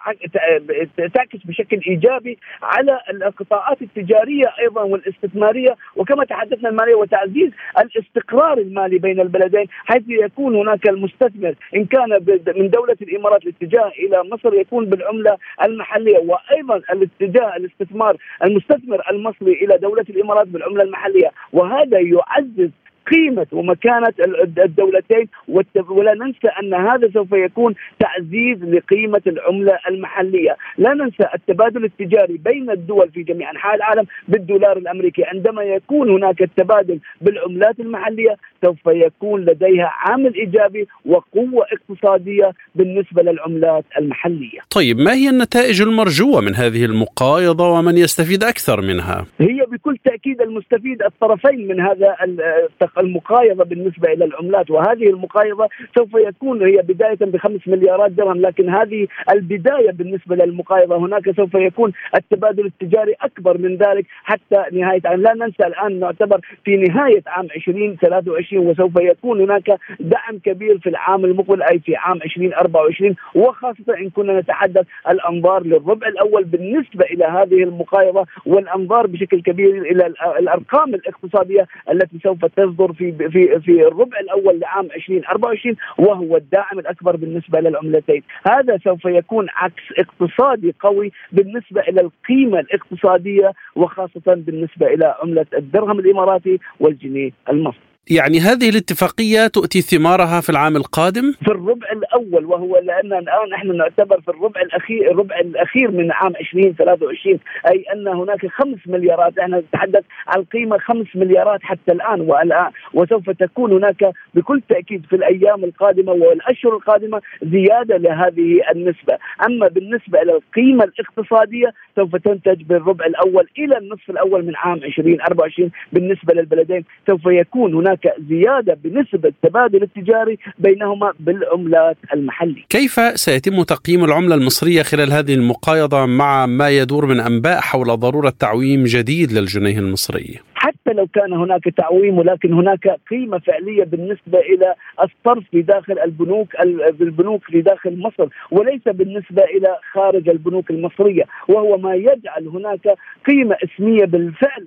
تعكس بشكل إيجابي على القطاعات التجارية أيضا والاستثمارية وكما تحدثنا المالية وتعزيز الاستقرار المالي بين البلدين حيث يكون هناك المستثمر إن كان من دولة الإمارات الاتجاه إلى مصر يكون بالعملة المحلية وأيضا الاتجاه الاستثمار المستثمر المصري إلى دولة الإمارات بالعملة المحلية. وهذا يعزز قيمة ومكانة الدولتين ولا ننسى أن هذا سوف يكون تعزيز لقيمة العملة المحلية. لا ننسى التبادل التجاري بين الدول في جميع أنحاء العالم بالدولار الأمريكي. عندما يكون هناك التبادل بالعملات المحلية سوف يكون لديها عامل إيجابي وقوة اقتصادية بالنسبة للعملات المحلية. طيب ما هي النتائج المرجوة من هذه المقايضة ومن يستفيد أكثر منها؟ هي بكل تأكيد المستفيد الطرفين من هذا المقايضة بالنسبة إلى العملات وهذه المقايضة سوف يكون هي بداية بخمس مليارات درهم لكن هذه البداية بالنسبة للمقايضة. هناك سوف يكون التبادل التجاري أكبر من ذلك حتى نهاية عام. لا ننسى الآن نعتبر في نهاية عام 2023 وسوف يكون هناك دعم كبير في العام المقبل أي في عام 2024 وخاصة إن كنا نتحدث الأنظار للربع الأول بالنسبة إلى هذه المقايضة والأنظار بشكل كبير إلى الأرقام الاقتصادية التي سوف تصدر في في في الربع الأول لعام 2024 وهو الداعم الأكبر بالنسبة للعملتين، هذا سوف يكون عكس اقتصادي قوي بالنسبة إلى القيمة الاقتصادية وخاصة بالنسبة إلى عملة الدرهم الإماراتي والجنيه المصري. يعني هذه الاتفاقية تؤتي ثمارها في العام القادم؟ في الربع الأول وهو لأن الآن نحن نعتبر في الربع الأخير الربع الأخير من عام 2023 أي أن هناك خمس مليارات إحنا نتحدث عن قيمة خمس مليارات حتى الآن والآن وسوف تكون هناك بكل تأكيد في الأيام القادمة والأشهر القادمة زيادة لهذه النسبة أما بالنسبة إلى القيمة الاقتصادية سوف تنتج بالربع الأول إلى النصف الأول من عام 2024 بالنسبة للبلدين سوف يكون هناك زيادة بنسبة التبادل التجاري بينهما بالعملات المحلية. كيف سيتم تقييم العملة المصرية خلال هذه المقايضة مع ما يدور من أنباء حول ضرورة تعويم جديد للجنيه المصري؟ حتى لو كان هناك تعويم ولكن هناك قيمة فعلية بالنسبة إلى الصرف في داخل البنوك البنوك في داخل مصر وليس بالنسبة إلى خارج البنوك المصرية وهو ما يجعل هناك قيمة اسمية بالفعل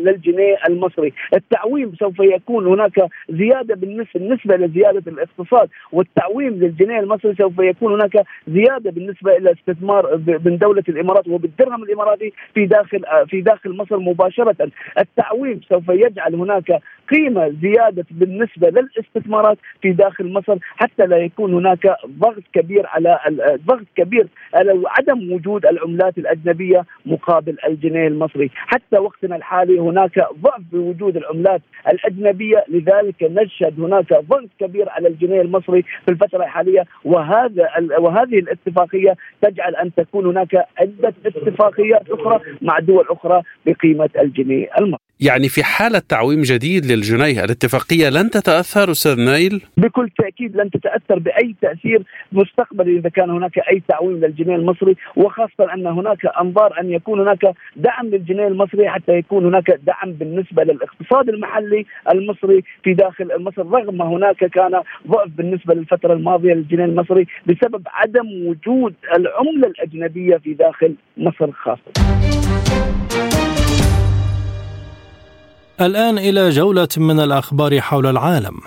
للجنيه المصري، التعويم سوف يكون هناك زيادة بالنسبة لزياده الاقتصاد والتعويم للجنيه المصري سوف يكون هناك زيادة بالنسبة إلى استثمار من دولة الإمارات وبالدرهم الإماراتي في داخل في داخل مصر مباشرة، التعويم سوف يجعل هناك قيمة زيادة بالنسبة للاستثمارات في داخل مصر حتى لا يكون هناك ضغط كبير على ضغط كبير على عدم وجود العملات الأجنبية مقابل الجنيه المصري، حتى وقتنا الحالي هناك ضعف بوجود العملات الأجنبية لذلك نشهد هناك ضغط كبير على الجنيه المصري في الفترة الحالية وهذا وهذه الاتفاقية تجعل أن تكون هناك عدة اتفاقيات أخرى مع دول أخرى بقيمة الجنيه المصري. يعني في حالة تعويم جديد للجنيه الاتفاقية لن تتأثر أستاذ نايل؟ بكل تأكيد لن تتأثر بأي تأثير مستقبلي إذا كان هناك أي تعويم للجنيه المصري وخاصة أن هناك أنظار أن يكون هناك دعم للجنيه المصري حتى يكون هناك دعم بالنسبة للاقتصاد المحلي المصري في داخل مصر رغم هناك كان ضعف بالنسبة للفترة الماضية للجنيه المصري بسبب عدم وجود العملة الأجنبية في داخل مصر خاصة. الآن إلى جولة من الأخبار حول العالم.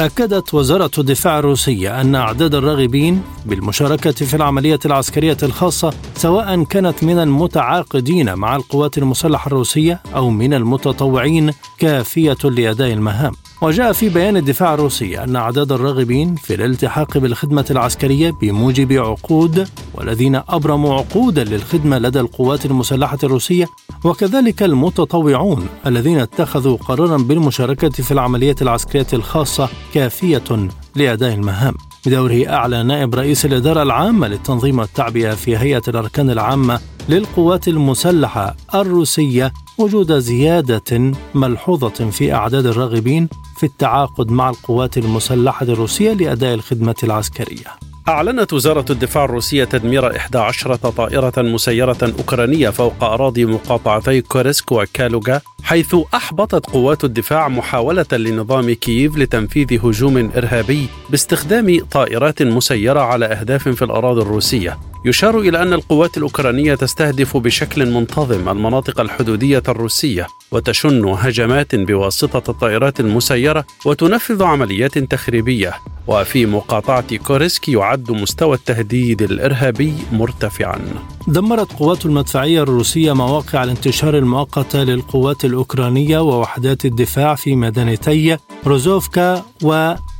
أكدت وزارة الدفاع الروسية أن أعداد الراغبين بالمشاركة في العملية العسكرية الخاصة سواء كانت من المتعاقدين مع القوات المسلحة الروسية أو من المتطوعين كافية لأداء المهام. وجاء في بيان الدفاع الروسي أن أعداد الراغبين في الالتحاق بالخدمة العسكرية بموجب عقود والذين أبرموا عقودا للخدمة لدى القوات المسلحة الروسية وكذلك المتطوعون الذين اتخذوا قرارا بالمشاركة في العمليات العسكرية الخاصة كافية لأداء المهام. بدوره أعلى نائب رئيس الإدارة العامة للتنظيم والتعبئة في هيئة الأركان العامة للقوات المسلحة الروسية وجود زيادة ملحوظة في أعداد الراغبين في التعاقد مع القوات المسلحة الروسية لأداء الخدمة العسكرية. أعلنت وزارة الدفاع الروسية تدمير 11 طائرة مسيرة أوكرانية فوق أراضي مقاطعتي كورسك وكالوغا حيث أحبطت قوات الدفاع محاولة لنظام كييف لتنفيذ هجوم إرهابي باستخدام طائرات مسيرة على أهداف في الأراضي الروسية يشار إلى أن القوات الأوكرانية تستهدف بشكل منتظم المناطق الحدودية الروسية وتشن هجمات بواسطة الطائرات المسيرة وتنفذ عمليات تخريبية. وفي مقاطعة كورسك يعد مستوى التهديد الإرهابي مرتفعا. دمرت قوات المدفعية الروسية مواقع الانتشار المؤقتة للقوات الأوكرانية ووحدات الدفاع في مدينتي روزوفكا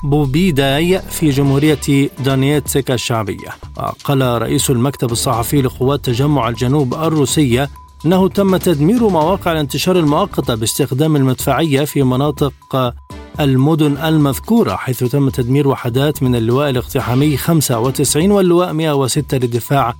وبوبيداي في جمهورية دونيتسك الشعبية. وقال رئيس المكتب الصحفي لقوات تجمع الجنوب الروسية أنه تم تدمير مواقع الانتشار المؤقتة باستخدام المدفعية في مناطق المدن المذكورة حيث تم تدمير وحدات من اللواء الاقتحامي 95 واللواء 106 للدفاع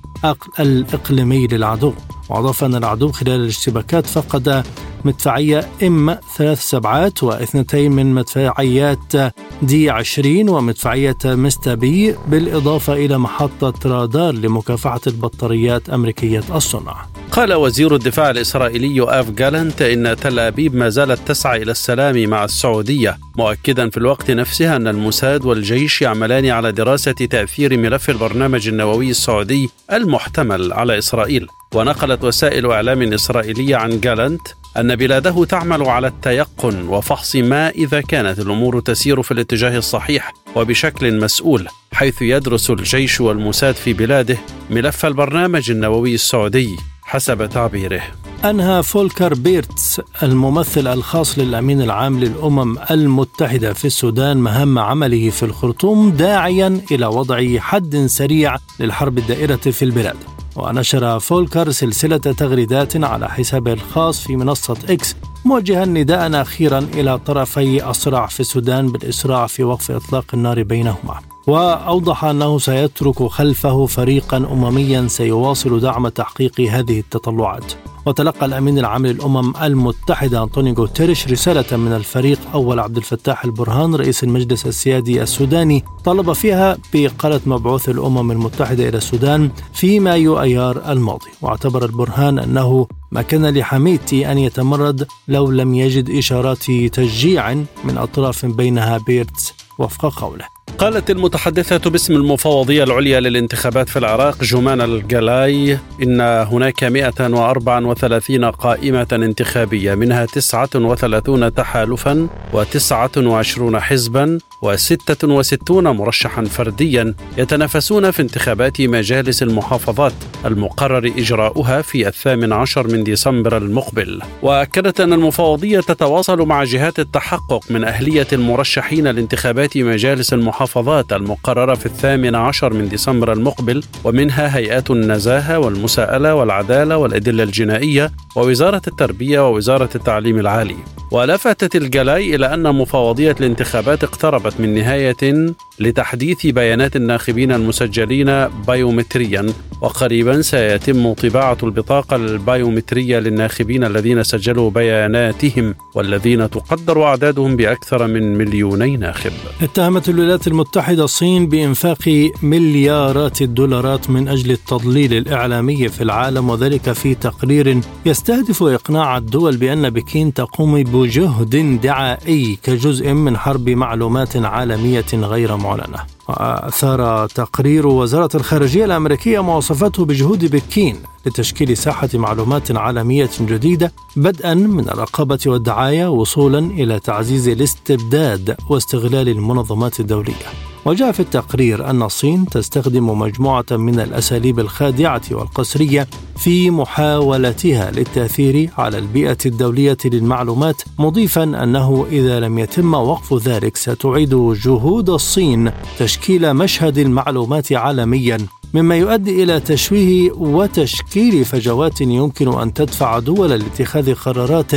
الإقليمي للعدو. وأضاف أن العدو خلال الاشتباكات فقد مدفعية إم ثلاث سبعات واثنتين من مدفعيات دي 20 ومدفعية ميستا بي بالإضافة إلى محطة رادار لمكافحة البطاريات أمريكية الصنع قال وزير الدفاع الإسرائيلي آف جالنت إن تل أبيب ما زالت تسعى إلى السلام مع السعودية مؤكدا في الوقت نفسه أن الموساد والجيش يعملان على دراسة تأثير ملف البرنامج النووي السعودي المحتمل على إسرائيل. ونقلت وسائل إعلام إسرائيلية عن جالنت أن بلاده تعمل على التيقن وفحص ما إذا كانت الأمور تسير في الاتجاه الصحيح وبشكل مسؤول حيث يدرس الجيش والموساد في بلاده ملف البرنامج النووي السعودي. حسب تعبيره. أنهى فولكر بيرتس الممثل الخاص للأمين العام للأمم المتحدة في السودان مهام عمله في الخرطوم داعيا إلى وضع حد سريع للحرب الدائرة في البلاد. ونشر فولكر سلسلة تغريدات على حسابه الخاص في منصة إكس موجها نداء أخيرا إلى طرفي الصراع في السودان بالإسراع في وقف إطلاق النار بينهما. وأوضح أنه سيترك خلفه فريقا أمميا سيواصل دعم تحقيق هذه التطلعات. وتلقى الأمين العام للأمم المتحدة أنطونيو غوتيريش رسالة من الفريق أول عبد الفتاح البرهان رئيس المجلس السيادي السوداني طلب فيها بإقالة مبعوث الأمم المتحدة إلى السودان في مايو أيار الماضي. واعتبر البرهان أنه ما كان لحميتي أن يتمرد لو لم يجد إشارات تشجيع من أطراف بينها بيرتس وفق قوله. قالت المتحدثة باسم المفوضية العليا للانتخابات في العراق جمان الجلاي إن هناك 134 قائمة انتخابية منها 39 تحالفا و29 حزبا. و66 مرشحا فرديا يتنافسون في انتخابات مجالس المحافظات المقرر إجراؤها في الثامن عشر من ديسمبر المقبل. وأكدت أن المفوضية تتواصل مع جهات التحقق من أهلية المرشحين لانتخابات مجالس المحافظات المقررة في الثامن عشر من ديسمبر المقبل ومنها هيئات النزاهة والمساءلة والعدالة والأدلة الجنائية ووزارة التربية ووزارة التعليم العالي. ولفتت الجلاي إلى أن مفوضية الانتخابات اقتربت من نهاية لتحديث بيانات الناخبين المسجلين بايومتريا وقريبا سيتم طباعة البطاقة البايومترية للناخبين الذين سجلوا بياناتهم والذين تقدر أعدادهم بأكثر من مليوني ناخب. اتهمت الولايات المتحدة الصين بإنفاق مليارات الدولارات من أجل التضليل الإعلامي في العالم وذلك في تقرير يستهدف إقناع الدول بأن بكين تقوم بجهد دعائي كجزء من حرب معلومات عالمية غير معلنة. وأثار تقرير وزارة الخارجية الأمريكية مواصفته بجهود بكين لتشكيل ساحة معلومات عالمية جديدة بدءا من الرقابة والدعاية وصولا إلى تعزيز الاستبداد واستغلال المنظمات الدولية. وجاء في التقرير أن الصين تستخدم مجموعة من الأساليب الخادعة والقسرية في محاولتها للتأثير على البيئة الدولية للمعلومات مضيفا أنه إذا لم يتم وقف ذلك ستعيد جهود الصين تشكيل مشهد المعلومات عالميا مما يؤدي إلى تشويه وتشكيل فجوات يمكن أن تدفع دولا لاتخاذ قرارات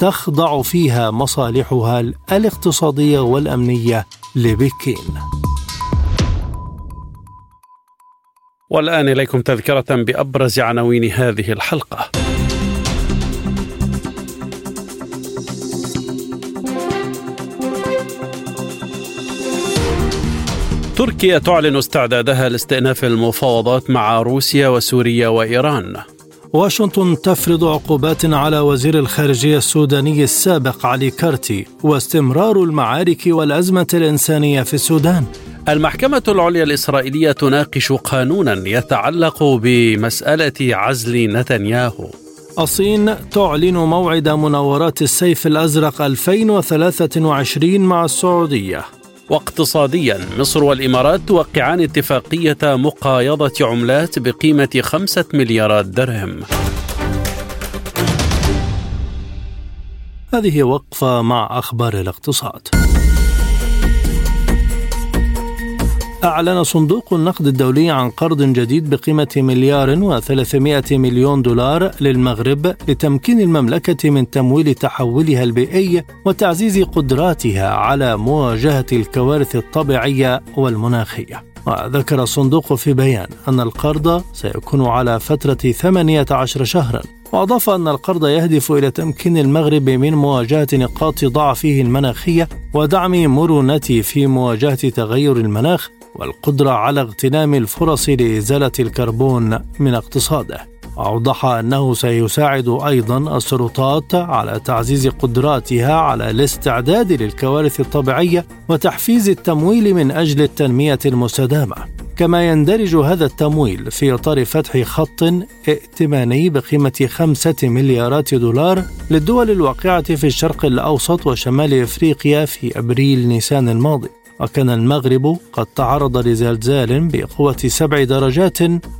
تخضع فيها مصالحها الاقتصادية والأمنية لبكين. والآن إليكم تذكرة بأبرز عناوين هذه الحلقة. تركيا تعلن استعدادها لاستئناف المفاوضات مع روسيا وسوريا وإيران. واشنطن تفرض عقوبات على وزير الخارجية السوداني السابق علي كارتي واستمرار المعارك والأزمة الإنسانية في السودان المحكمة العليا الإسرائيلية تناقش قانونا يتعلق بمسألة عزل نتنياهو. الصين تعلن موعد مناورات السيف الأزرق 2023 مع السعودية. واقتصاديا مصر والإمارات توقعان اتفاقية مقايضة عملات بقيمة خمسة مليارات درهم. هذه وقفة مع أخبار الاقتصاد. أعلن صندوق النقد الدولي عن قرض جديد بقيمة مليار و300 مليون دولار للمغرب لتمكين المملكة من تمويل تحولها البيئي وتعزيز قدراتها على مواجهة الكوارث الطبيعية والمناخية. وذكر الصندوق في بيان أن القرض سيكون على فترة 18 شهرا وأضاف أن القرض يهدف إلى تمكين المغرب من مواجهة نقاط ضعفه المناخية ودعم مرونته في مواجهة تغير المناخ والقدرة على اغتنام الفرص لإزالة الكربون من اقتصاده. أوضح أنه سيساعد أيضا السلطات على تعزيز قدراتها على الاستعداد للكوارث الطبيعية وتحفيز التمويل من أجل التنمية المستدامة. كما يندرج هذا التمويل في إطار فتح خط ائتماني بقيمة خمسة مليارات دولار للدول الواقعة في الشرق الأوسط وشمال إفريقيا في أبريل نيسان الماضي وكان المغرب قد تعرض لزلزال بقوة سبع درجات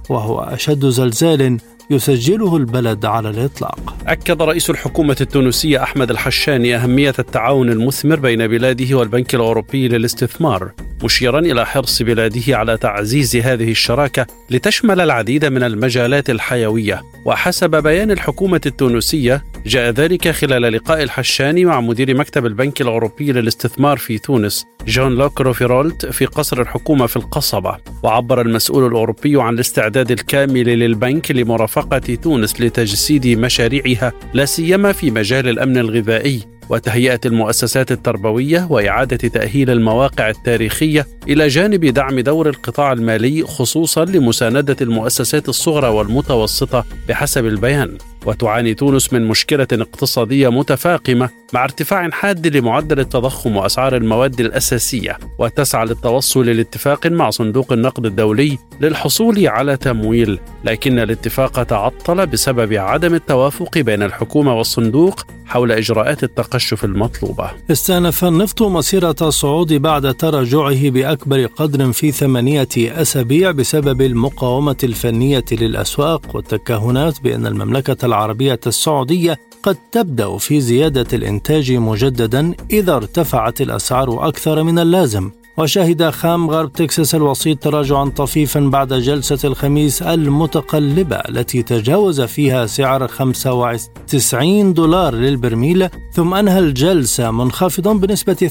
وهو أشد زلزال يسجله البلد على الإطلاق. أكد رئيس الحكومة التونسية أحمد الحشاني أهمية التعاون المثمر بين بلاده والبنك الأوروبي للاستثمار مشيرا إلى حرص بلاده على تعزيز هذه الشراكة لتشمل العديد من المجالات الحيوية. وحسب بيان الحكومة التونسية جاء ذلك خلال لقاء الحشاني مع مدير مكتب البنك الأوروبي للاستثمار في تونس جون لوك روفيرولت في قصر الحكومة في القصبة. وعبر المسؤول الأوروبي عن الاستعداد الكامل للبنك لمرافقة تونس لتجسيد مشاريعها لا سيما في مجال الأمن الغذائي وتهيئة المؤسسات التربوية وإعادة تأهيل المواقع التاريخية إلى جانب دعم دور القطاع المالي خصوصا لمساندة المؤسسات الصغرى والمتوسطة بحسب البيان. وتعاني تونس من مشكلة اقتصادية متفاقمة مع ارتفاع حاد لمعدل التضخم وأسعار المواد الأساسية وتسعى للتوصل لاتفاق مع صندوق النقد الدولي للحصول على تمويل لكن الاتفاق تعطل بسبب عدم التوافق بين الحكومة والصندوق حول إجراءات التقشف المطلوبة. استأنف النفط مسيرة الصعود بعد تراجعه بأكبر قدر في ثمانية أسابيع بسبب المقاومة الفنية للأسواق والتكهنات بأن المملكة العربية السعودية قد تبدأ في زيادة الإنتاج مجددا إذا ارتفعت الأسعار أكثر من اللازم. وشهد خام غرب تكساس الوسيط تراجعا طفيفا بعد جلسة الخميس المتقلبة التي تجاوز فيها سعر 95 دولار للبرميل ثم أنهى الجلسة منخفضا بنسبة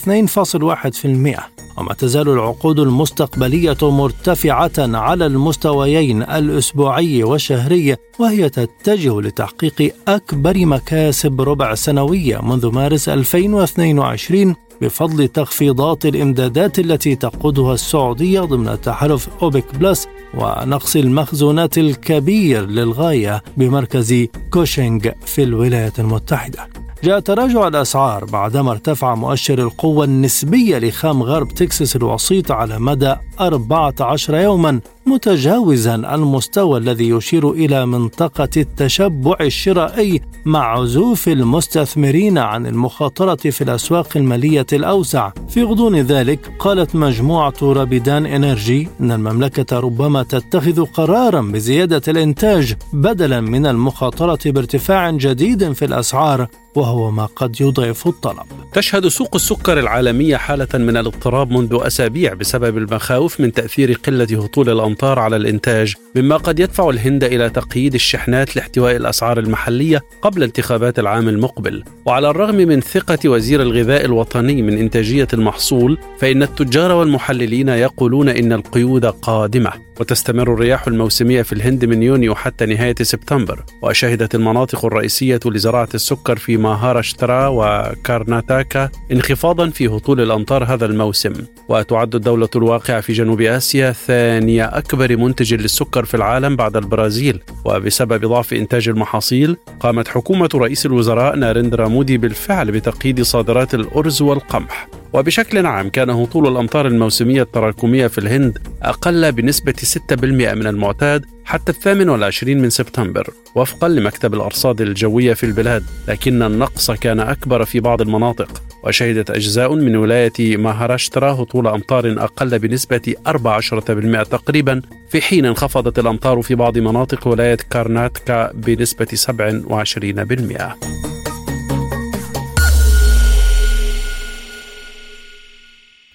2.1% وما تزال العقود المستقبلية مرتفعة على المستويين الأسبوعي والشهري وهي تتجه لتحقيق أكبر مكاسب ربع سنوية منذ مارس 2022 بفضل تخفيضات الإمدادات التي تقودها السعودية ضمن تحالف أوبك بلس ونقص المخزونات الكبير للغاية بمركز كوشينغ في الولايات المتحدة. جاء تراجع الأسعار بعدما ارتفع مؤشر القوة النسبية لخام غرب تكساس الوسيط على مدى 14 يوما متجاوزا المستوى الذي يشير إلى منطقة التشبع الشرائي مع عزوف المستثمرين عن المخاطرة في الأسواق المالية الأوسع. في غضون ذلك قالت مجموعة رابيدان إنرجي أن المملكة ربما تتخذ قرارا بزيادة الإنتاج بدلا من المخاطرة بارتفاع جديد في الأسعار وهو ما قد يضعف الطلب. تشهد سوق السكر العالمية حالة من الاضطراب منذ أسابيع بسبب المخاوف من تأثير قلة هطول الأمطار على الإنتاج، مما قد يدفع الهند إلى تقييد الشحنات لاحتواء الأسعار المحلية قبل انتخابات العام المقبل. وعلى الرغم من ثقة وزير الغذاء الوطني من إنتاجية المحصول، فإن التجار والمحللين يقولون إن القيود قادمة. وتستمر الرياح الموسمية في الهند من يونيو حتى نهاية سبتمبر. وشهدت المناطق الرئيسية لزراعة السكر في ماهاراشترا وكارناتاكا انخفاضا في هطول الأمطار هذا الموسم. وتعد الدولة الواقعة في جنوب آسيا ثاني أكبر منتج للسكر في العالم بعد البرازيل. وبسبب ضعف إنتاج المحاصيل قامت حكومة رئيس الوزراء ناريندرا مودي بالفعل بتقييد صادرات الأرز والقمح. وبشكل عام كان هطول الأمطار الموسمية التراكمية في الهند أقل بنسبة 6% من المعتاد حتى الثامن والعشرين من سبتمبر وفقا لمكتب الأرصاد الجوية في البلاد لكن النقص كان أكبر في بعض المناطق. وشهدت أجزاء من ولاية ماهاراشترا هطول أمطار أقل بنسبة 14% تقريبا في حين انخفضت الأمطار في بعض مناطق ولاية كارناتكا بنسبة 27%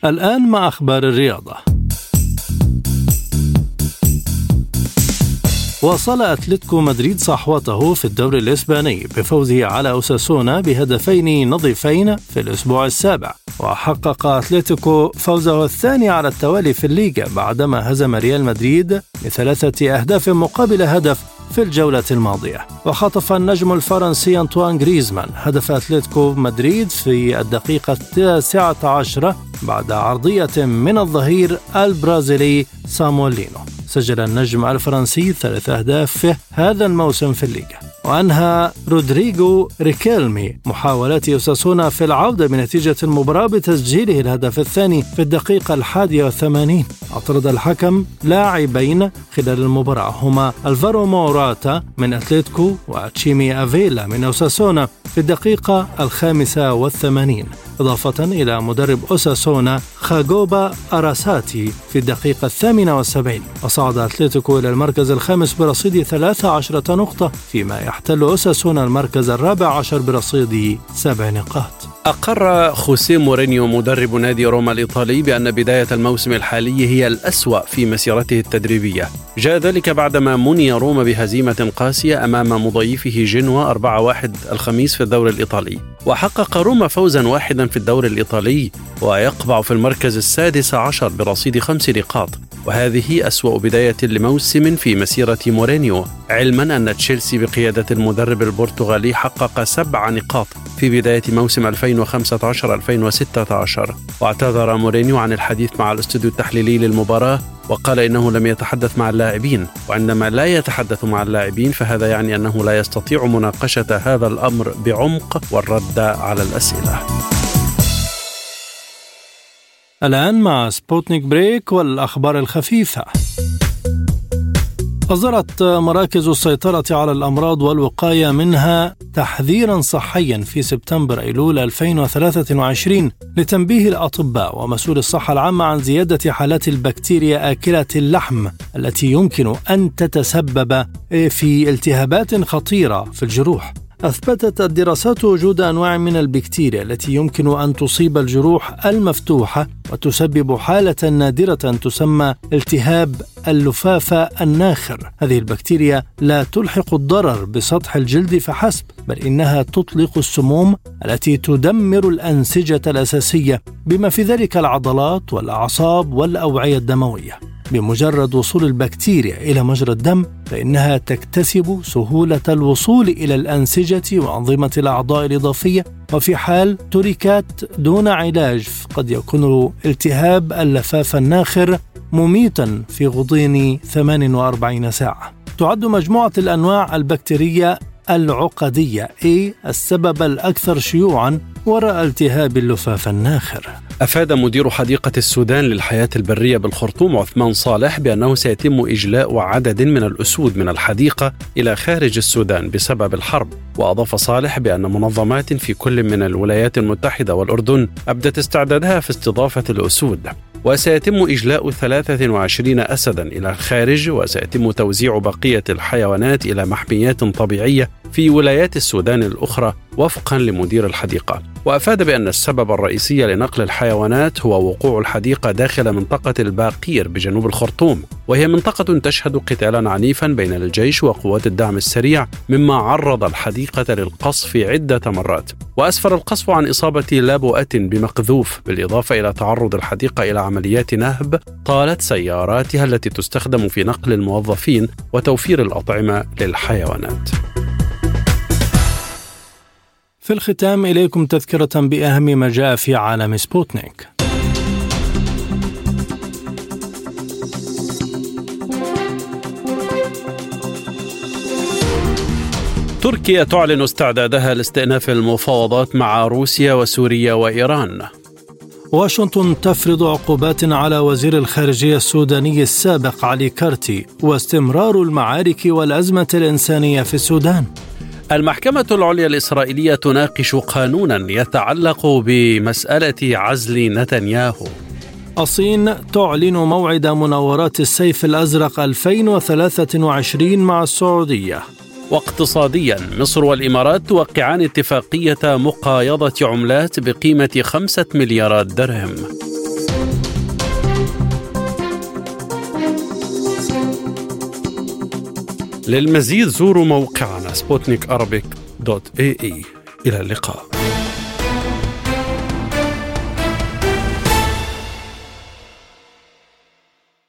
الآن مع أخبار الرياضة. واصل أتلتيكو مدريد صحوته في الدوري الإسباني بفوزه على أوساسونا بهدفين نظيفين في الأسبوع السابع. وحقق أتلتيكو فوزه الثاني على التوالي في الليجا بعدما هزم ريال مدريد بثلاثة أهداف مقابل هدف في الجولة الماضية. وخطف النجم الفرنسي أنطوان غريزمان هدف أتلتيكو مدريد في الدقيقة التاسعة عشرة بعد عرضية من الظهير البرازيلي سامولينو. سجل النجم الفرنسي ثلاث أهداف هذا الموسم في الليغا. وأنهى رودريغو ريكيلمي محاولات أوساسونا في العودة بنتيجة المباراة بتسجيله الهدف الثاني في الدقيقة الحادية والثمانين. أطرد الحكم لاعبين خلال المباراة هما ألفارو موراتا من أتلتيكو وتشيمي أفيلا من أوساسونا في الدقيقة الخامسة والثمانين. إضافة إلى مدرب أوساسونا خاغوبا أراساتي في الدقيقة الثامنة والسبعين. وصعد أتلتيكو إلى المركز الخامس برصيد 13 نقطة فيما يحتل أوساسونا المركز الرابع عشر برصيد سبع نقاط. أقر خوسيه مورينيو مدرب نادي روما الإيطالي بأن بداية الموسم الحالي هي الأسوأ في مسيرته التدريبية. جاء ذلك بعدما مني روما بهزيمة قاسية أمام مضيفه جنوا 4-1 الخميس في الدوري الإيطالي. وحقق روما فوزا واحدا في الدوري الإيطالي ويقبع في المركز السادس عشر برصيد خمس نقاط وهذه أسوأ بداية لموسم في مسيرة مورينيو علما أن تشيلسي بقيادة المدرب البرتغالي حقق سبع نقاط في بداية موسم 2015-2016 واعتذر مورينيو عن الحديث مع الأستوديو التحليلي للمباراة وقال إنه لم يتحدث مع اللاعبين وعندما لا يتحدث مع اللاعبين فهذا يعني أنه لا يستطيع مناقشة هذا الأمر بعمق والرد على الأسئلة. الآن مع سبوتنيك break والأخبار الخفيفة. أصدرت مراكز السيطرة على الأمراض والوقاية منها تحذيرا صحيا في سبتمبر أيلول 2023 لتنبيه الأطباء ومسؤول الصحة العامة عن زيادة حالات البكتيريا آكلة اللحم التي يمكن أن تتسبب في التهابات خطيرة في الجروح. أثبتت الدراسات وجود أنواع من البكتيريا التي يمكن أن تصيب الجروح المفتوحة وتسبب حالة نادرة تسمى التهاب اللفاف الناخر. هذه البكتيريا لا تلحق الضرر بسطح الجلد فحسب، بل إنها تطلق السموم التي تدمر الأنسجة الأساسية بما في ذلك العضلات والأعصاب والأوعية الدموية. بمجرد وصول البكتيريا إلى مجرى الدم فإنها تكتسب سهولة الوصول إلى الأنسجة وأنظمة الأعضاء الإضافية. وفي حال تركت دون علاج قد يكون التهاب اللفاف الناخر مميتا في غضين 48 ساعة. تعد مجموعة الأنواع البكتيرية العقدية A السبب الأكثر شيوعا وراء التهاب اللفاف الناخر. أفاد مدير حديقة السودان للحياة البرية بالخرطوم عثمان صالح بأنه سيتم إجلاء عدد من الأسود من الحديقة إلى خارج السودان بسبب الحرب. وأضاف صالح بأن منظمات في كل من الولايات المتحدة والأردن أبدت استعدادها في استضافة الأسود. وسيتم إجلاء 23 أسدا إلى الخارج وسيتم توزيع بقية الحيوانات إلى محميات طبيعية في ولايات السودان الأخرى وفقا لمدير الحديقة. وأفاد بأن السبب الرئيسي لنقل الحيوانات هو وقوع الحديقة داخل منطقة الباقير بجنوب الخرطوم وهي منطقة تشهد قتالا عنيفا بين الجيش وقوات الدعم السريع مما عرض الحديقة للقصف عدة مرات. وأسفر القصف عن إصابة لابؤة بمقذوف بالإضافة إلى تعرض الحديقة إلى عمليات نهب طالت سياراتها التي تستخدم في نقل الموظفين وتوفير الأطعمة للحيوانات. في الختام إليكم تذكرة بأهم ما جاء في عالم سبوتنيك تركيا تعلن استعدادها لاستئناف المفاوضات مع روسيا وسوريا وإيران. واشنطن تفرض عقوبات على وزير الخارجية السوداني السابق علي كارتي واستمرار المعارك والأزمة الإنسانية في السودان. المحكمة العليا الإسرائيلية تناقش قانونا يتعلق بمسألة عزل نتنياهو. الصين تعلن موعد مناورات السيف الأزرق 2023 مع السعودية. واقتصاديا مصر والإمارات توقعان اتفاقية مقايضة عملات بقيمة خمسة مليارات درهم. للمزيد زوروا موقعنا سبوتنيك dot ae. إلى اللقاء.